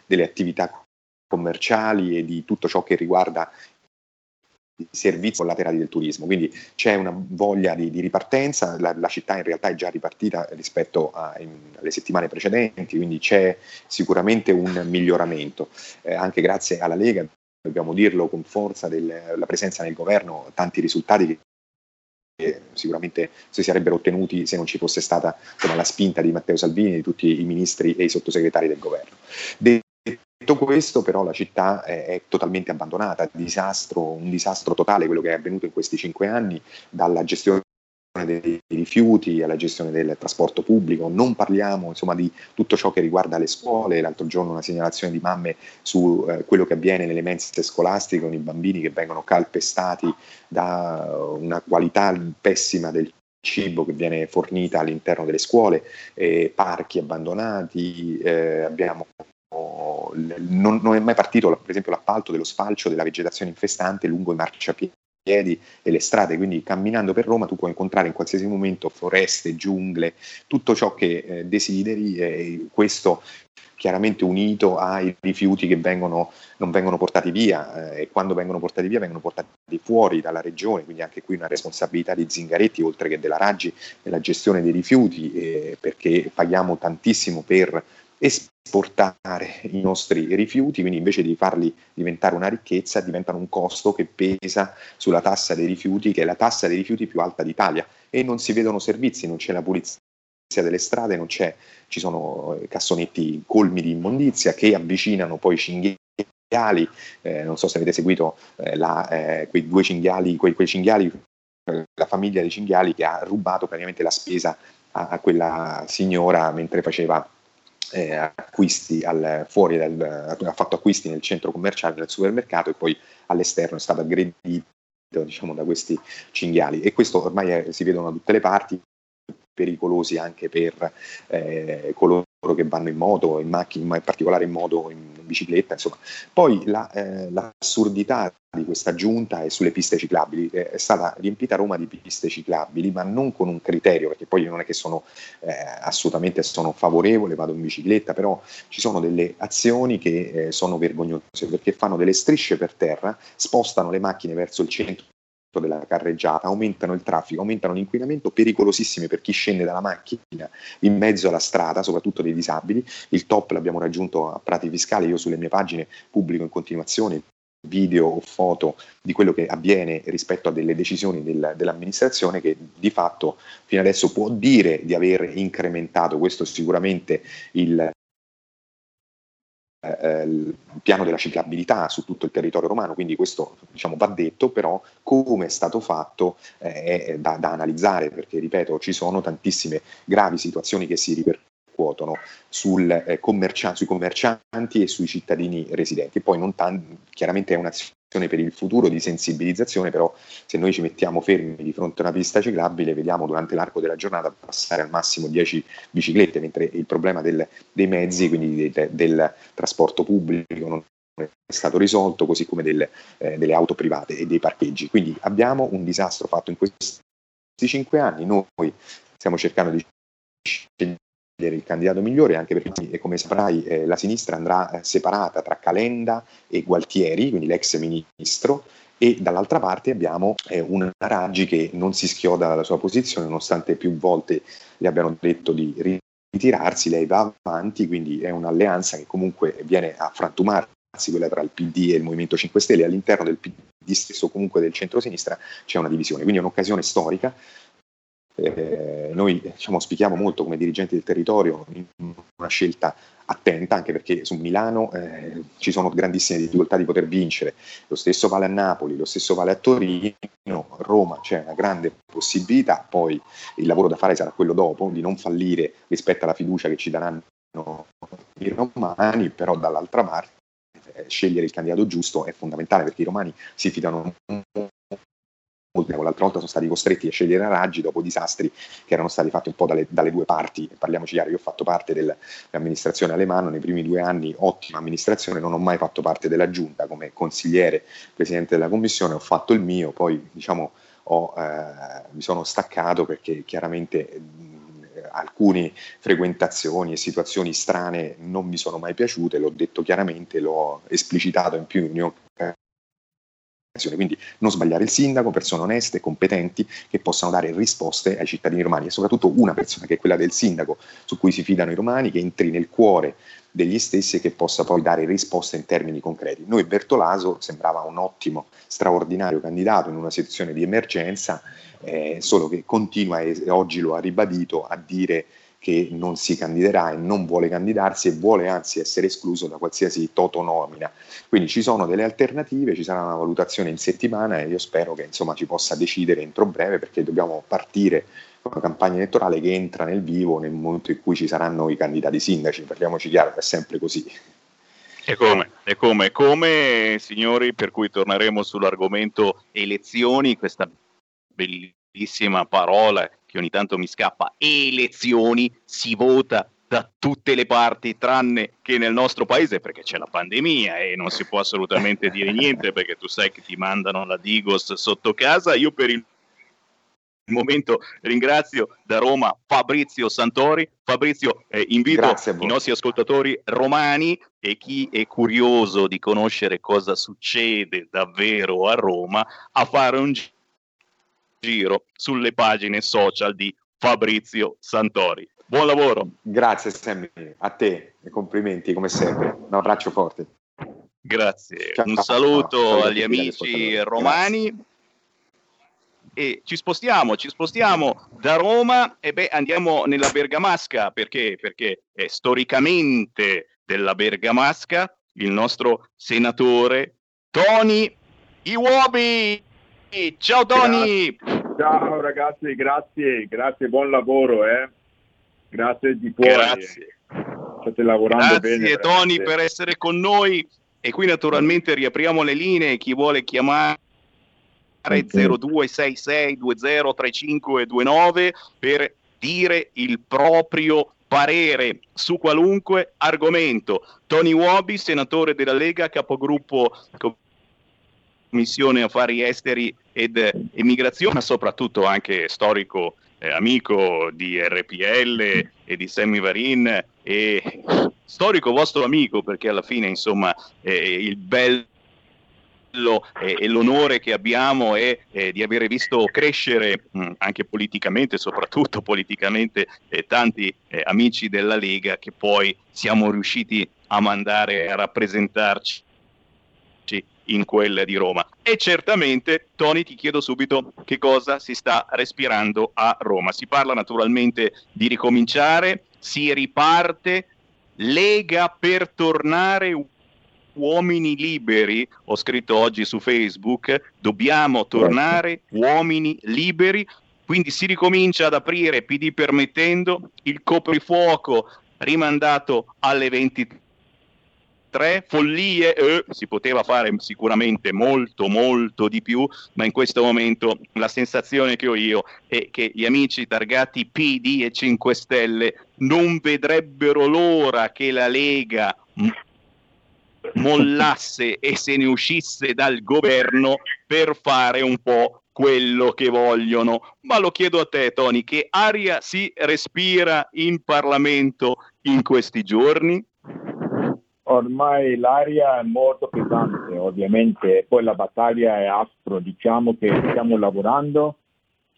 delle attività commerciali e di tutto ciò che riguarda i servizi collaterali del turismo. Quindi c'è una voglia di, di ripartenza, la, la città in realtà è già ripartita rispetto a- in- alle settimane precedenti, quindi c'è sicuramente un miglioramento, Eh, anche grazie alla Lega, dobbiamo dirlo con forza, della presenza nel governo, tanti risultati che sicuramente si sarebbero ottenuti se non ci fosse stata insomma, la spinta di Matteo Salvini, di tutti i ministri e i sottosegretari del governo. Detto questo, però, la città è, è, totalmente abbandonata, disastro, un disastro totale quello che è avvenuto in questi cinque anni, dalla gestione dei rifiuti alla gestione del trasporto pubblico, non parliamo insomma di tutto ciò che riguarda le scuole, l'altro giorno una segnalazione di mamme su eh, quello che avviene nelle mense scolastiche con i bambini che vengono calpestati da una qualità pessima del cibo che viene fornita all'interno delle scuole, eh, parchi abbandonati, eh, abbiamo non, non, è mai partito per esempio l'appalto dello sfalcio della vegetazione infestante lungo i marciapiedi e le strade, quindi camminando per Roma tu puoi incontrare in qualsiasi momento foreste, giungle, tutto ciò che eh, desideri, eh, questo chiaramente unito ai rifiuti che vengono, non vengono portati via eh, e quando vengono portati via vengono portati fuori dalla regione, quindi anche qui una responsabilità di Zingaretti oltre che della Raggi nella gestione dei rifiuti eh, perché paghiamo tantissimo per esportare i nostri rifiuti, quindi invece di farli diventare una ricchezza, diventano un costo che pesa sulla tassa dei rifiuti, che è la tassa dei rifiuti più alta d'Italia. E non si vedono servizi, non c'è la pulizia delle strade, non c'è, ci sono eh, cassonetti colmi di immondizia che avvicinano poi cinghiali, eh, non so se avete seguito eh, la, eh, quei due cinghiali, quei, quei cinghiali, la famiglia dei cinghiali che ha rubato praticamente la spesa a, a quella signora mentre faceva eh, acquisti al, fuori dal, ha fatto acquisti nel centro commerciale, nel supermercato e poi all'esterno è stato aggredito diciamo, da questi cinghiali. E questo ormai è, si vedono da tutte le parti pericolosi anche per eh, coloro che vanno in moto, in macchina, in particolare in moto, in bicicletta, insomma. Poi la, eh, l'assurdità di questa giunta è sulle piste ciclabili, è stata riempita Roma di piste ciclabili, ma non con un criterio, perché poi non è che sono eh, assolutamente sono favorevole, vado in bicicletta, però ci sono delle azioni che eh, sono vergognose, perché fanno delle strisce per terra, spostano le macchine verso il centro della carreggiata, aumentano il traffico, aumentano l'inquinamento, pericolosissime per chi scende dalla macchina in mezzo alla strada, soprattutto dei disabili. Il top l'abbiamo raggiunto a Prati Fiscali, io sulle mie pagine pubblico in continuazione video o foto di quello che avviene rispetto a delle decisioni del, dell'amministrazione che di fatto fino adesso può dire di aver incrementato, questo sicuramente il, il piano della ciclabilità su tutto il territorio romano, quindi questo diciamo, va detto, però come è stato fatto eh, è da, da, analizzare, perché ripeto, ci sono tantissime gravi situazioni che si ripercuotono sul, eh, commercia- sui commercianti e sui cittadini residenti. Poi non tan- chiaramente è un'azione per il futuro di sensibilizzazione, però se noi ci mettiamo fermi di fronte a una pista ciclabile, vediamo durante l'arco della giornata passare al massimo 10 biciclette, mentre il problema del, dei mezzi, quindi del, del, trasporto pubblico, non è stato risolto, così come del, eh, delle auto private e dei parcheggi. Quindi abbiamo un disastro fatto in questi cinque anni, noi stiamo cercando di il candidato migliore, anche perché, come saprai, eh, la sinistra andrà eh, separata tra Calenda e Gualtieri, quindi l'ex ministro, e dall'altra parte abbiamo eh, una Raggi che non si schioda dalla sua posizione, nonostante più volte le abbiano detto di ritirarsi, lei va avanti, quindi è un'alleanza che comunque viene a frantumarsi, quella tra il PD e il Movimento 5 Stelle, all'interno del PD stesso comunque del centro-sinistra c'è una divisione, quindi è un'occasione storica eh, noi diciamo, auspichiamo molto come dirigenti del territorio una scelta attenta, anche perché su Milano eh, ci sono grandissime difficoltà di poter vincere. Lo stesso vale a Napoli, lo stesso vale a Torino, Roma c'è una grande possibilità, poi il lavoro da fare sarà quello dopo, di non fallire rispetto alla fiducia che ci daranno i romani, però dall'altra parte eh, scegliere il candidato giusto è fondamentale perché i romani si fidano l'altra volta sono stati costretti a scegliere Raggi dopo disastri che erano stati fatti un po' dalle, dalle due parti, parliamoci chiaro, io ho fatto parte dell'amministrazione Alemanno nei primi due anni, ottima amministrazione, non ho mai fatto parte della giunta come consigliere, presidente della commissione, ho fatto il mio, poi diciamo ho, eh, mi sono staccato perché chiaramente alcune frequentazioni e situazioni strane non mi sono mai piaciute, l'ho detto chiaramente, l'ho esplicitato in più in quindi non sbagliare il sindaco, persone oneste, competenti, che possano dare risposte ai cittadini romani e soprattutto una persona che è quella del sindaco, su cui si fidano i romani, che entri nel cuore degli stessi e che possa poi dare risposte in termini concreti. Noi Bertolaso sembrava un ottimo, straordinario candidato in una situazione di emergenza, eh, solo che continua e oggi lo ha ribadito a dire che non si candiderà e non vuole candidarsi e vuole anzi essere escluso da qualsiasi totonomina. Quindi ci sono delle alternative, ci sarà una valutazione in settimana e io spero che insomma ci possa decidere entro breve perché dobbiamo partire con una campagna elettorale che entra nel vivo nel momento in cui ci saranno i candidati sindaci, parliamoci chiaro, è sempre così. E come, e come, come, signori, per cui torneremo sull'argomento elezioni, questa bellissima parola che ogni tanto mi scappa, elezioni, si vota da tutte le parti tranne che nel nostro paese perché c'è la pandemia e non si può assolutamente dire niente perché tu sai che ti mandano la Digos sotto casa. Io per il momento ringrazio da Roma Fabrizio Santori. Fabrizio, eh, invito i nostri ascoltatori romani e chi è curioso di conoscere cosa succede davvero a Roma a fare un giro giro sulle pagine social di Fabrizio Santori. Buon lavoro. Grazie Sammy, a te e complimenti come sempre. Un abbraccio forte. Grazie. Ciao, Un saluto ciao, agli amici romani. Grazie. E ci spostiamo, ci spostiamo da Roma e beh, andiamo nella Bergamasca perché, perché è storicamente della Bergamasca il nostro senatore Tony Iwobi. Ciao Tony! Ciao ragazzi, grazie, grazie, buon lavoro, eh. Grazie di cuore. Grazie. State lavorando grazie, bene. Grazie Tony per essere con noi e qui naturalmente riapriamo le linee, chi vuole chiamare 0266203529 per dire il proprio parere su qualunque argomento. Tony Wobi, senatore della Lega, capogruppo Commissione Affari Esteri ed Immigrazione, ma soprattutto anche storico eh, amico di RPL e di Sammy Varin e storico vostro amico perché alla fine insomma eh, il bello e, l'onore che abbiamo è eh, di avere visto crescere mh, anche politicamente, soprattutto politicamente, eh, tanti eh, amici della Lega che poi siamo riusciti a mandare a rappresentarci in quelle di Roma. E certamente, Tony, ti chiedo subito che cosa si sta respirando a Roma. Si parla naturalmente di ricominciare, si riparte, Lega per tornare uomini liberi, ho scritto oggi su Facebook, dobbiamo tornare uomini liberi, quindi si ricomincia ad aprire, PD permettendo, il coprifuoco rimandato alle 23 tre follie, eh, si poteva fare sicuramente molto molto di più, ma in questo momento la sensazione che ho io è che gli amici targati PD e 5 Stelle non vedrebbero l'ora che la Lega mollasse e se ne uscisse dal governo per fare un po' quello che vogliono. Ma lo chiedo a te, Tony, che aria si respira in Parlamento in questi giorni? Ormai l'aria è molto pesante, ovviamente, poi la battaglia è aspro, diciamo che stiamo lavorando,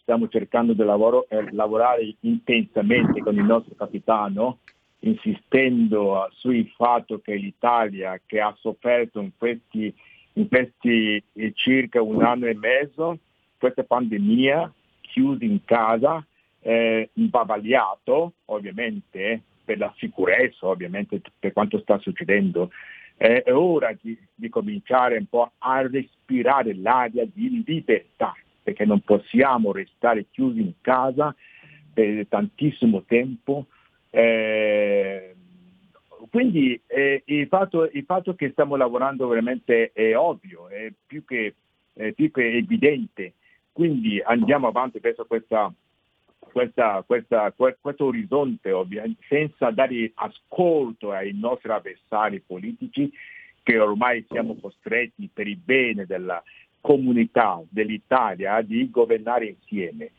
stiamo cercando di lavoro, eh, lavorare intensamente con il nostro capitano, insistendo sul fatto che l'Italia, che ha sofferto in questi, in questi eh, circa un anno e mezzo, questa pandemia, chiusi in casa, eh, imbavagliato, ovviamente, per la sicurezza ovviamente per quanto sta succedendo. è ora di, di cominciare un po' a respirare l'aria di libertà, perché non possiamo restare chiusi in casa per tantissimo tempo. Eh, quindi eh, il, fatto, il, fatto, che stiamo lavorando veramente è ovvio, è più che, è più che evidente. Quindi andiamo avanti verso questa questa, questa, questo orizzonte ovviamente, senza dare ascolto ai nostri avversari politici che ormai siamo costretti per il bene della comunità dell'Italia di governare insieme.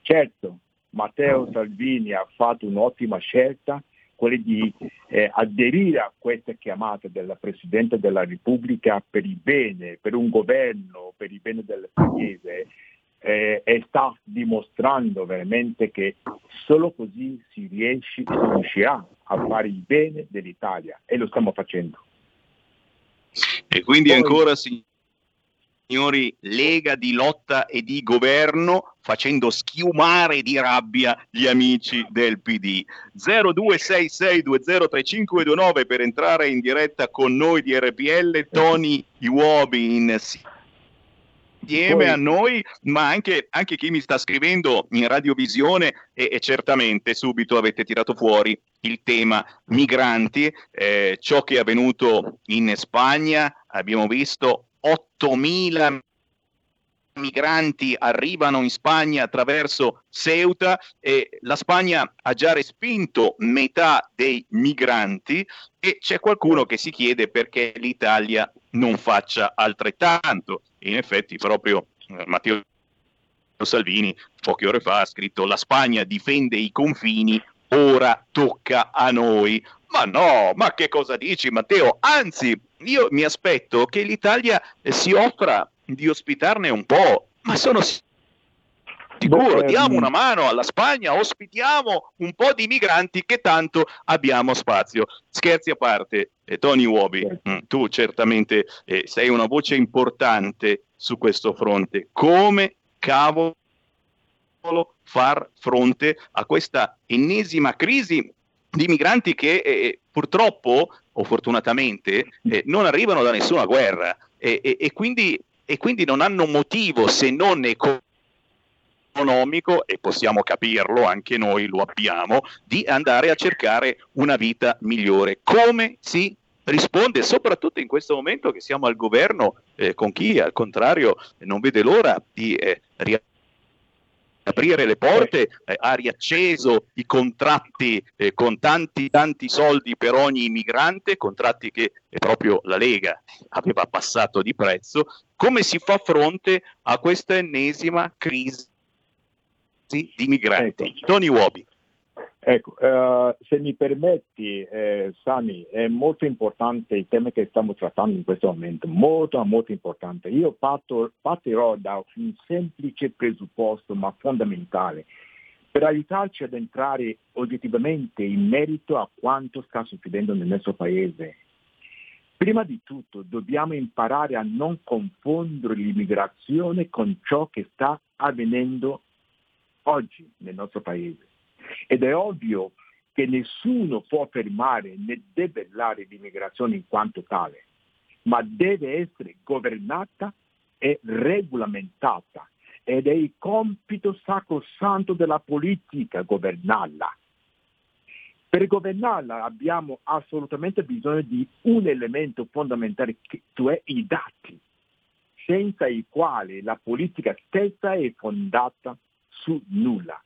Certo, Matteo Salvini ha fatto un'ottima scelta quello di eh, aderire a queste chiamate del Presidente della Repubblica per il bene, per un governo, per il bene del Paese, eh, e sta dimostrando veramente che solo così si, riesce, si riuscirà a fare il bene dell'Italia e lo stiamo facendo. E quindi Poi, ancora, signori, Lega di lotta e di governo facendo schiumare di rabbia gli amici del PD. 0266203529 per entrare in diretta con noi di RPL, Tony Iuobi in insieme Poi... a noi, ma anche, anche, chi mi sta scrivendo in radiovisione e, e, certamente subito avete tirato fuori il tema migranti, eh, ciò che è avvenuto in Spagna, abbiamo visto 8.000 migranti arrivano in Spagna attraverso Ceuta e la Spagna ha già respinto metà dei migranti e c'è qualcuno che si chiede perché l'Italia non faccia altrettanto. In effetti proprio eh, Matteo Salvini poche ore fa ha scritto la Spagna difende i confini, ora tocca a noi. Ma no, ma che cosa dici Matteo? Anzi, io mi aspetto che l'Italia si offra di ospitarne un po', ma sono sicuro, Beh, diamo ehm, una mano alla Spagna, ospitiamo un po' di migranti che tanto abbiamo spazio. Scherzi a parte, eh, Tony Uobi, mm, tu certamente eh, sei una voce importante su questo fronte. Come cavolo far fronte a questa ennesima crisi di migranti che eh, purtroppo o fortunatamente eh, non arrivano da nessuna guerra e, e, e, quindi, e quindi non hanno motivo se non economico economico, e possiamo capirlo, anche noi lo abbiamo, di andare a cercare una vita migliore. Come si risponde, soprattutto in questo momento che siamo al governo, eh, con chi al contrario non vede l'ora di eh, aprire le porte, eh, ha riacceso i contratti eh, con tanti tanti soldi per ogni immigrante, contratti che eh, proprio la Lega aveva passato di prezzo, come si fa fronte a questa ennesima crisi di migranti. Ecco. Tony Wobi. Ecco, uh, se mi permetti, eh, Sami, è molto importante il tema che stiamo trattando in questo momento, molto, molto importante. Io parto, partirò da un semplice presupposto, ma fondamentale, per aiutarci ad entrare oggettivamente in merito a quanto sta succedendo nel nostro paese. Prima di tutto dobbiamo imparare a non confondere l'immigrazione con ciò che sta avvenendo oggi nel nostro paese. Ed è ovvio che nessuno può fermare né debellare l'immigrazione in quanto tale, ma deve essere governata e regolamentata ed è il compito sacrosanto della politica governarla. Per governarla abbiamo assolutamente bisogno di un elemento fondamentale, cioè i dati, senza i quali la politica stessa è fondata su nulla.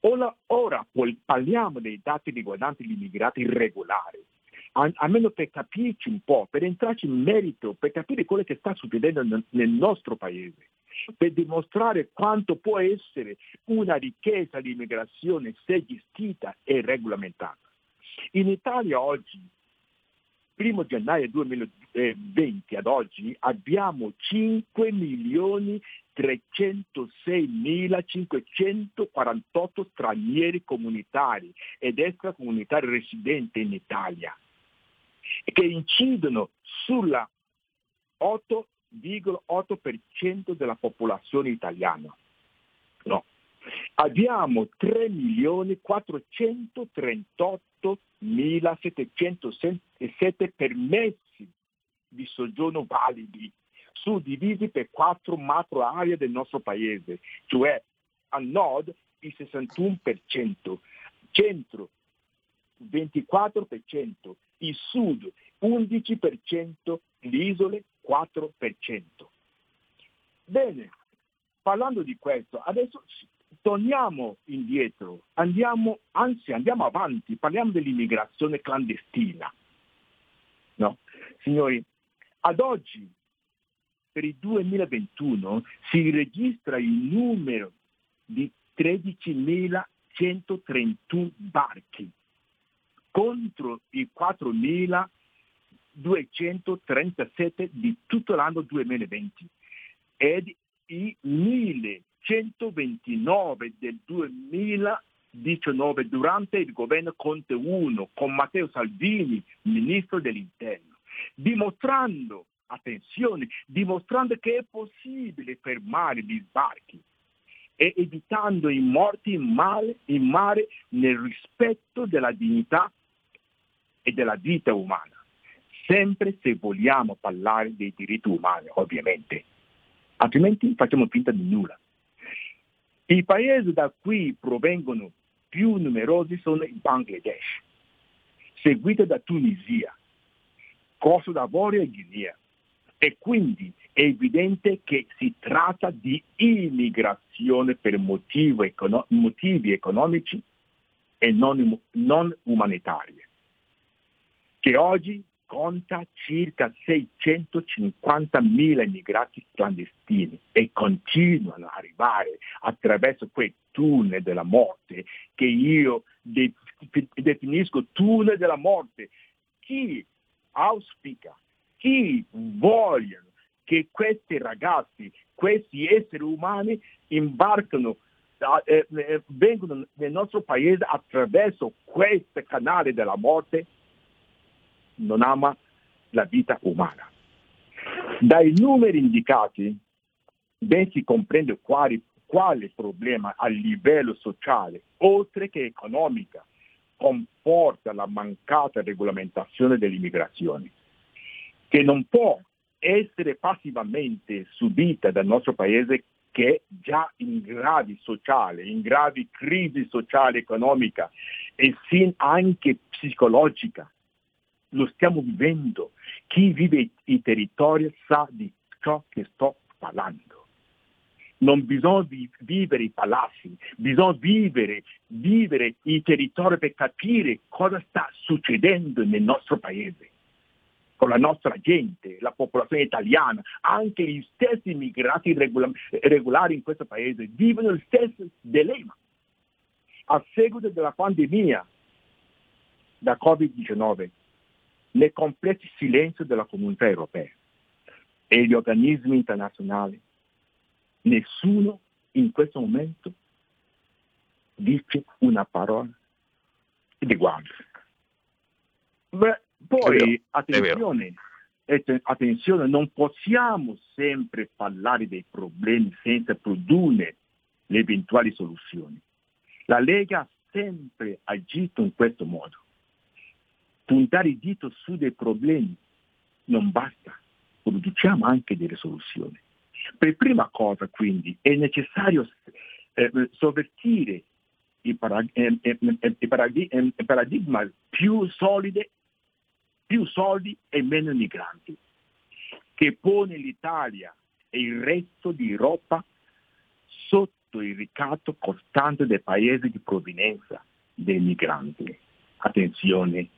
Ora, ora parliamo dei dati riguardanti gli immigrati irregolari, almeno per capirci un po', per entrarci in merito, per capire quello che sta succedendo nel, nostro paese, per dimostrare quanto può essere una ricchezza di immigrazione se gestita e regolamentata. In Italia oggi, 1 gennaio 2020 ad oggi, abbiamo 5 milioni 306.548 stranieri comunitari ed extracomunitari residenti in Italia, che incidono sulla 8,8% della popolazione italiana. No. Abbiamo 3.438.707 permessi di soggiorno validi suddivisi per quattro macro aree del nostro paese, cioè a nord il 61%, centro 24%, il sud 11%, le isole 4%. Bene, parlando di questo, adesso torniamo indietro, andiamo, anzi andiamo avanti, parliamo dell'immigrazione clandestina. No? Signori, ad oggi per il 2021 si registra il numero di 13.131 barchi contro i 4.237 di tutto l'anno 2020 ed i 1.129 del 2019 durante il governo Conte 1 con Matteo Salvini, ministro dell'interno, dimostrando, attenzione, dimostrando che è possibile fermare gli sbarchi e evitando i morti in mare, in mare nel rispetto della dignità e della vita umana, sempre se vogliamo parlare dei diritti umani, ovviamente. Altrimenti facciamo finta di nulla. I paesi da cui provengono più numerosi sono il Bangladesh, seguito da Tunisia, Kosovo d'Avorio e Guinea. E quindi è evidente che si tratta di immigrazione per motivi, econo- motivi economici e non, non umanitari, che oggi conta circa 650.000 immigrati clandestini e continuano ad arrivare attraverso quei tunnel della morte che io de- definisco tunnel della morte. Chi auspica, chi vogliono che questi ragazzi, questi esseri umani imbarcano, eh, eh, vengono nel nostro paese attraverso questo canale della morte, non ama la vita umana. Dai numeri indicati ben si comprende quali, quale problema a livello sociale, oltre che economica, comporta la mancata regolamentazione dell'immigrazione, che non può essere passivamente subita dal nostro paese che è già in gravi sociale, in gravi crisi sociale economica e sin anche psicologica. Lo stiamo vivendo. Chi vive i territori sa di ciò che sto parlando. Non bisogna vivere i palazzi, bisogna vivere, vivere i territori per capire cosa sta succedendo nel nostro paese con la nostra gente, la popolazione italiana, anche gli stessi immigrati regolari, regolari in questo paese vivono il stesso dilemma. A seguito della pandemia da Covid-19, nel completo silenzio della comunità europea e gli organismi internazionali, nessuno in questo momento dice una parola di guardia. Beh, poi, attenzione, attenzione, non possiamo sempre parlare dei problemi senza produrre le eventuali soluzioni. La Lega ha sempre agito in questo modo. Puntare il dito su dei problemi non basta, produciamo anche delle soluzioni. Per prima cosa, quindi, è necessario eh, sovvertire il, parag- eh, eh, parag- paradigma più solide più soldi e meno migranti, che pone l'Italia e il resto d'Europa sotto il ricatto costante dei paesi di provenienza dei migranti. Attenzione,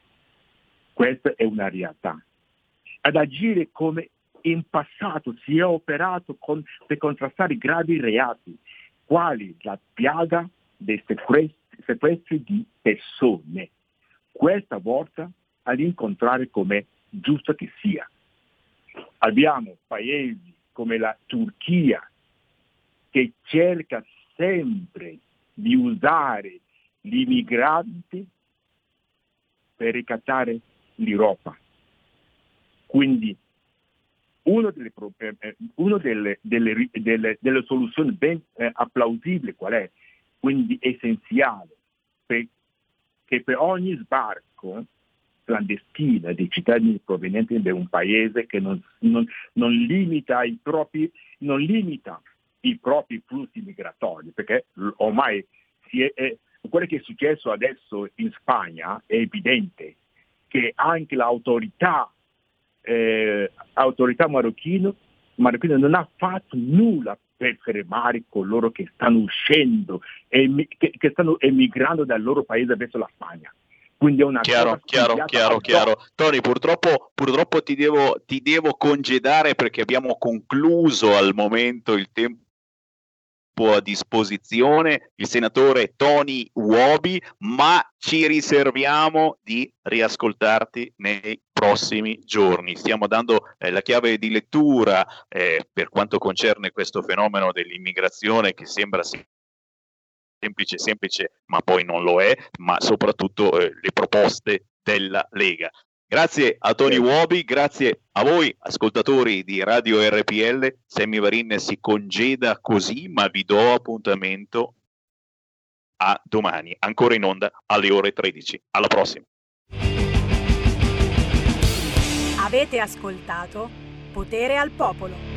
questa è una realtà. Ad agire come in passato si è operato con, per contrastare gravi reati, quali la piaga dei sequestri, sequestri di persone. Questa volta ad incontrare come giusto che sia. Abbiamo paesi come la Turchia che cerca sempre di usare gli immigranti per ricattare l'Europa. Quindi una delle, eh, una delle, delle, delle soluzioni ben eh, applausibili qual è? Quindi essenziale, per, che per ogni sbarco clandestina dei cittadini provenienti da un paese che non, non, non, limita i propri, non limita i propri flussi migratori, perché ormai è, è, quello che è successo adesso in Spagna è evidente che anche l'autorità eh, autorità marocchina, non ha fatto nulla per fermare coloro che stanno uscendo che stanno emigrando dal loro paese verso la Spagna. Quindi è una chiaro, chiaro, chiaro, chiaro. Tony, purtroppo, purtroppo ti, devo, ti devo congedare perché abbiamo concluso al momento il tempo a disposizione, il senatore Tony Uobi, ma ci riserviamo di riascoltarti nei prossimi giorni. Stiamo dando eh, la chiave di lettura eh, per quanto concerne questo fenomeno dell'immigrazione che sembra semplice, semplice, ma poi non lo è, ma soprattutto eh, le proposte della Lega. Grazie a Tony Uobi, grazie a voi ascoltatori di Radio RPL. Sammy Varin si congeda così, ma vi do appuntamento a domani, ancora in onda alle ore 13. Alla prossima. Avete ascoltato Potere al Popolo.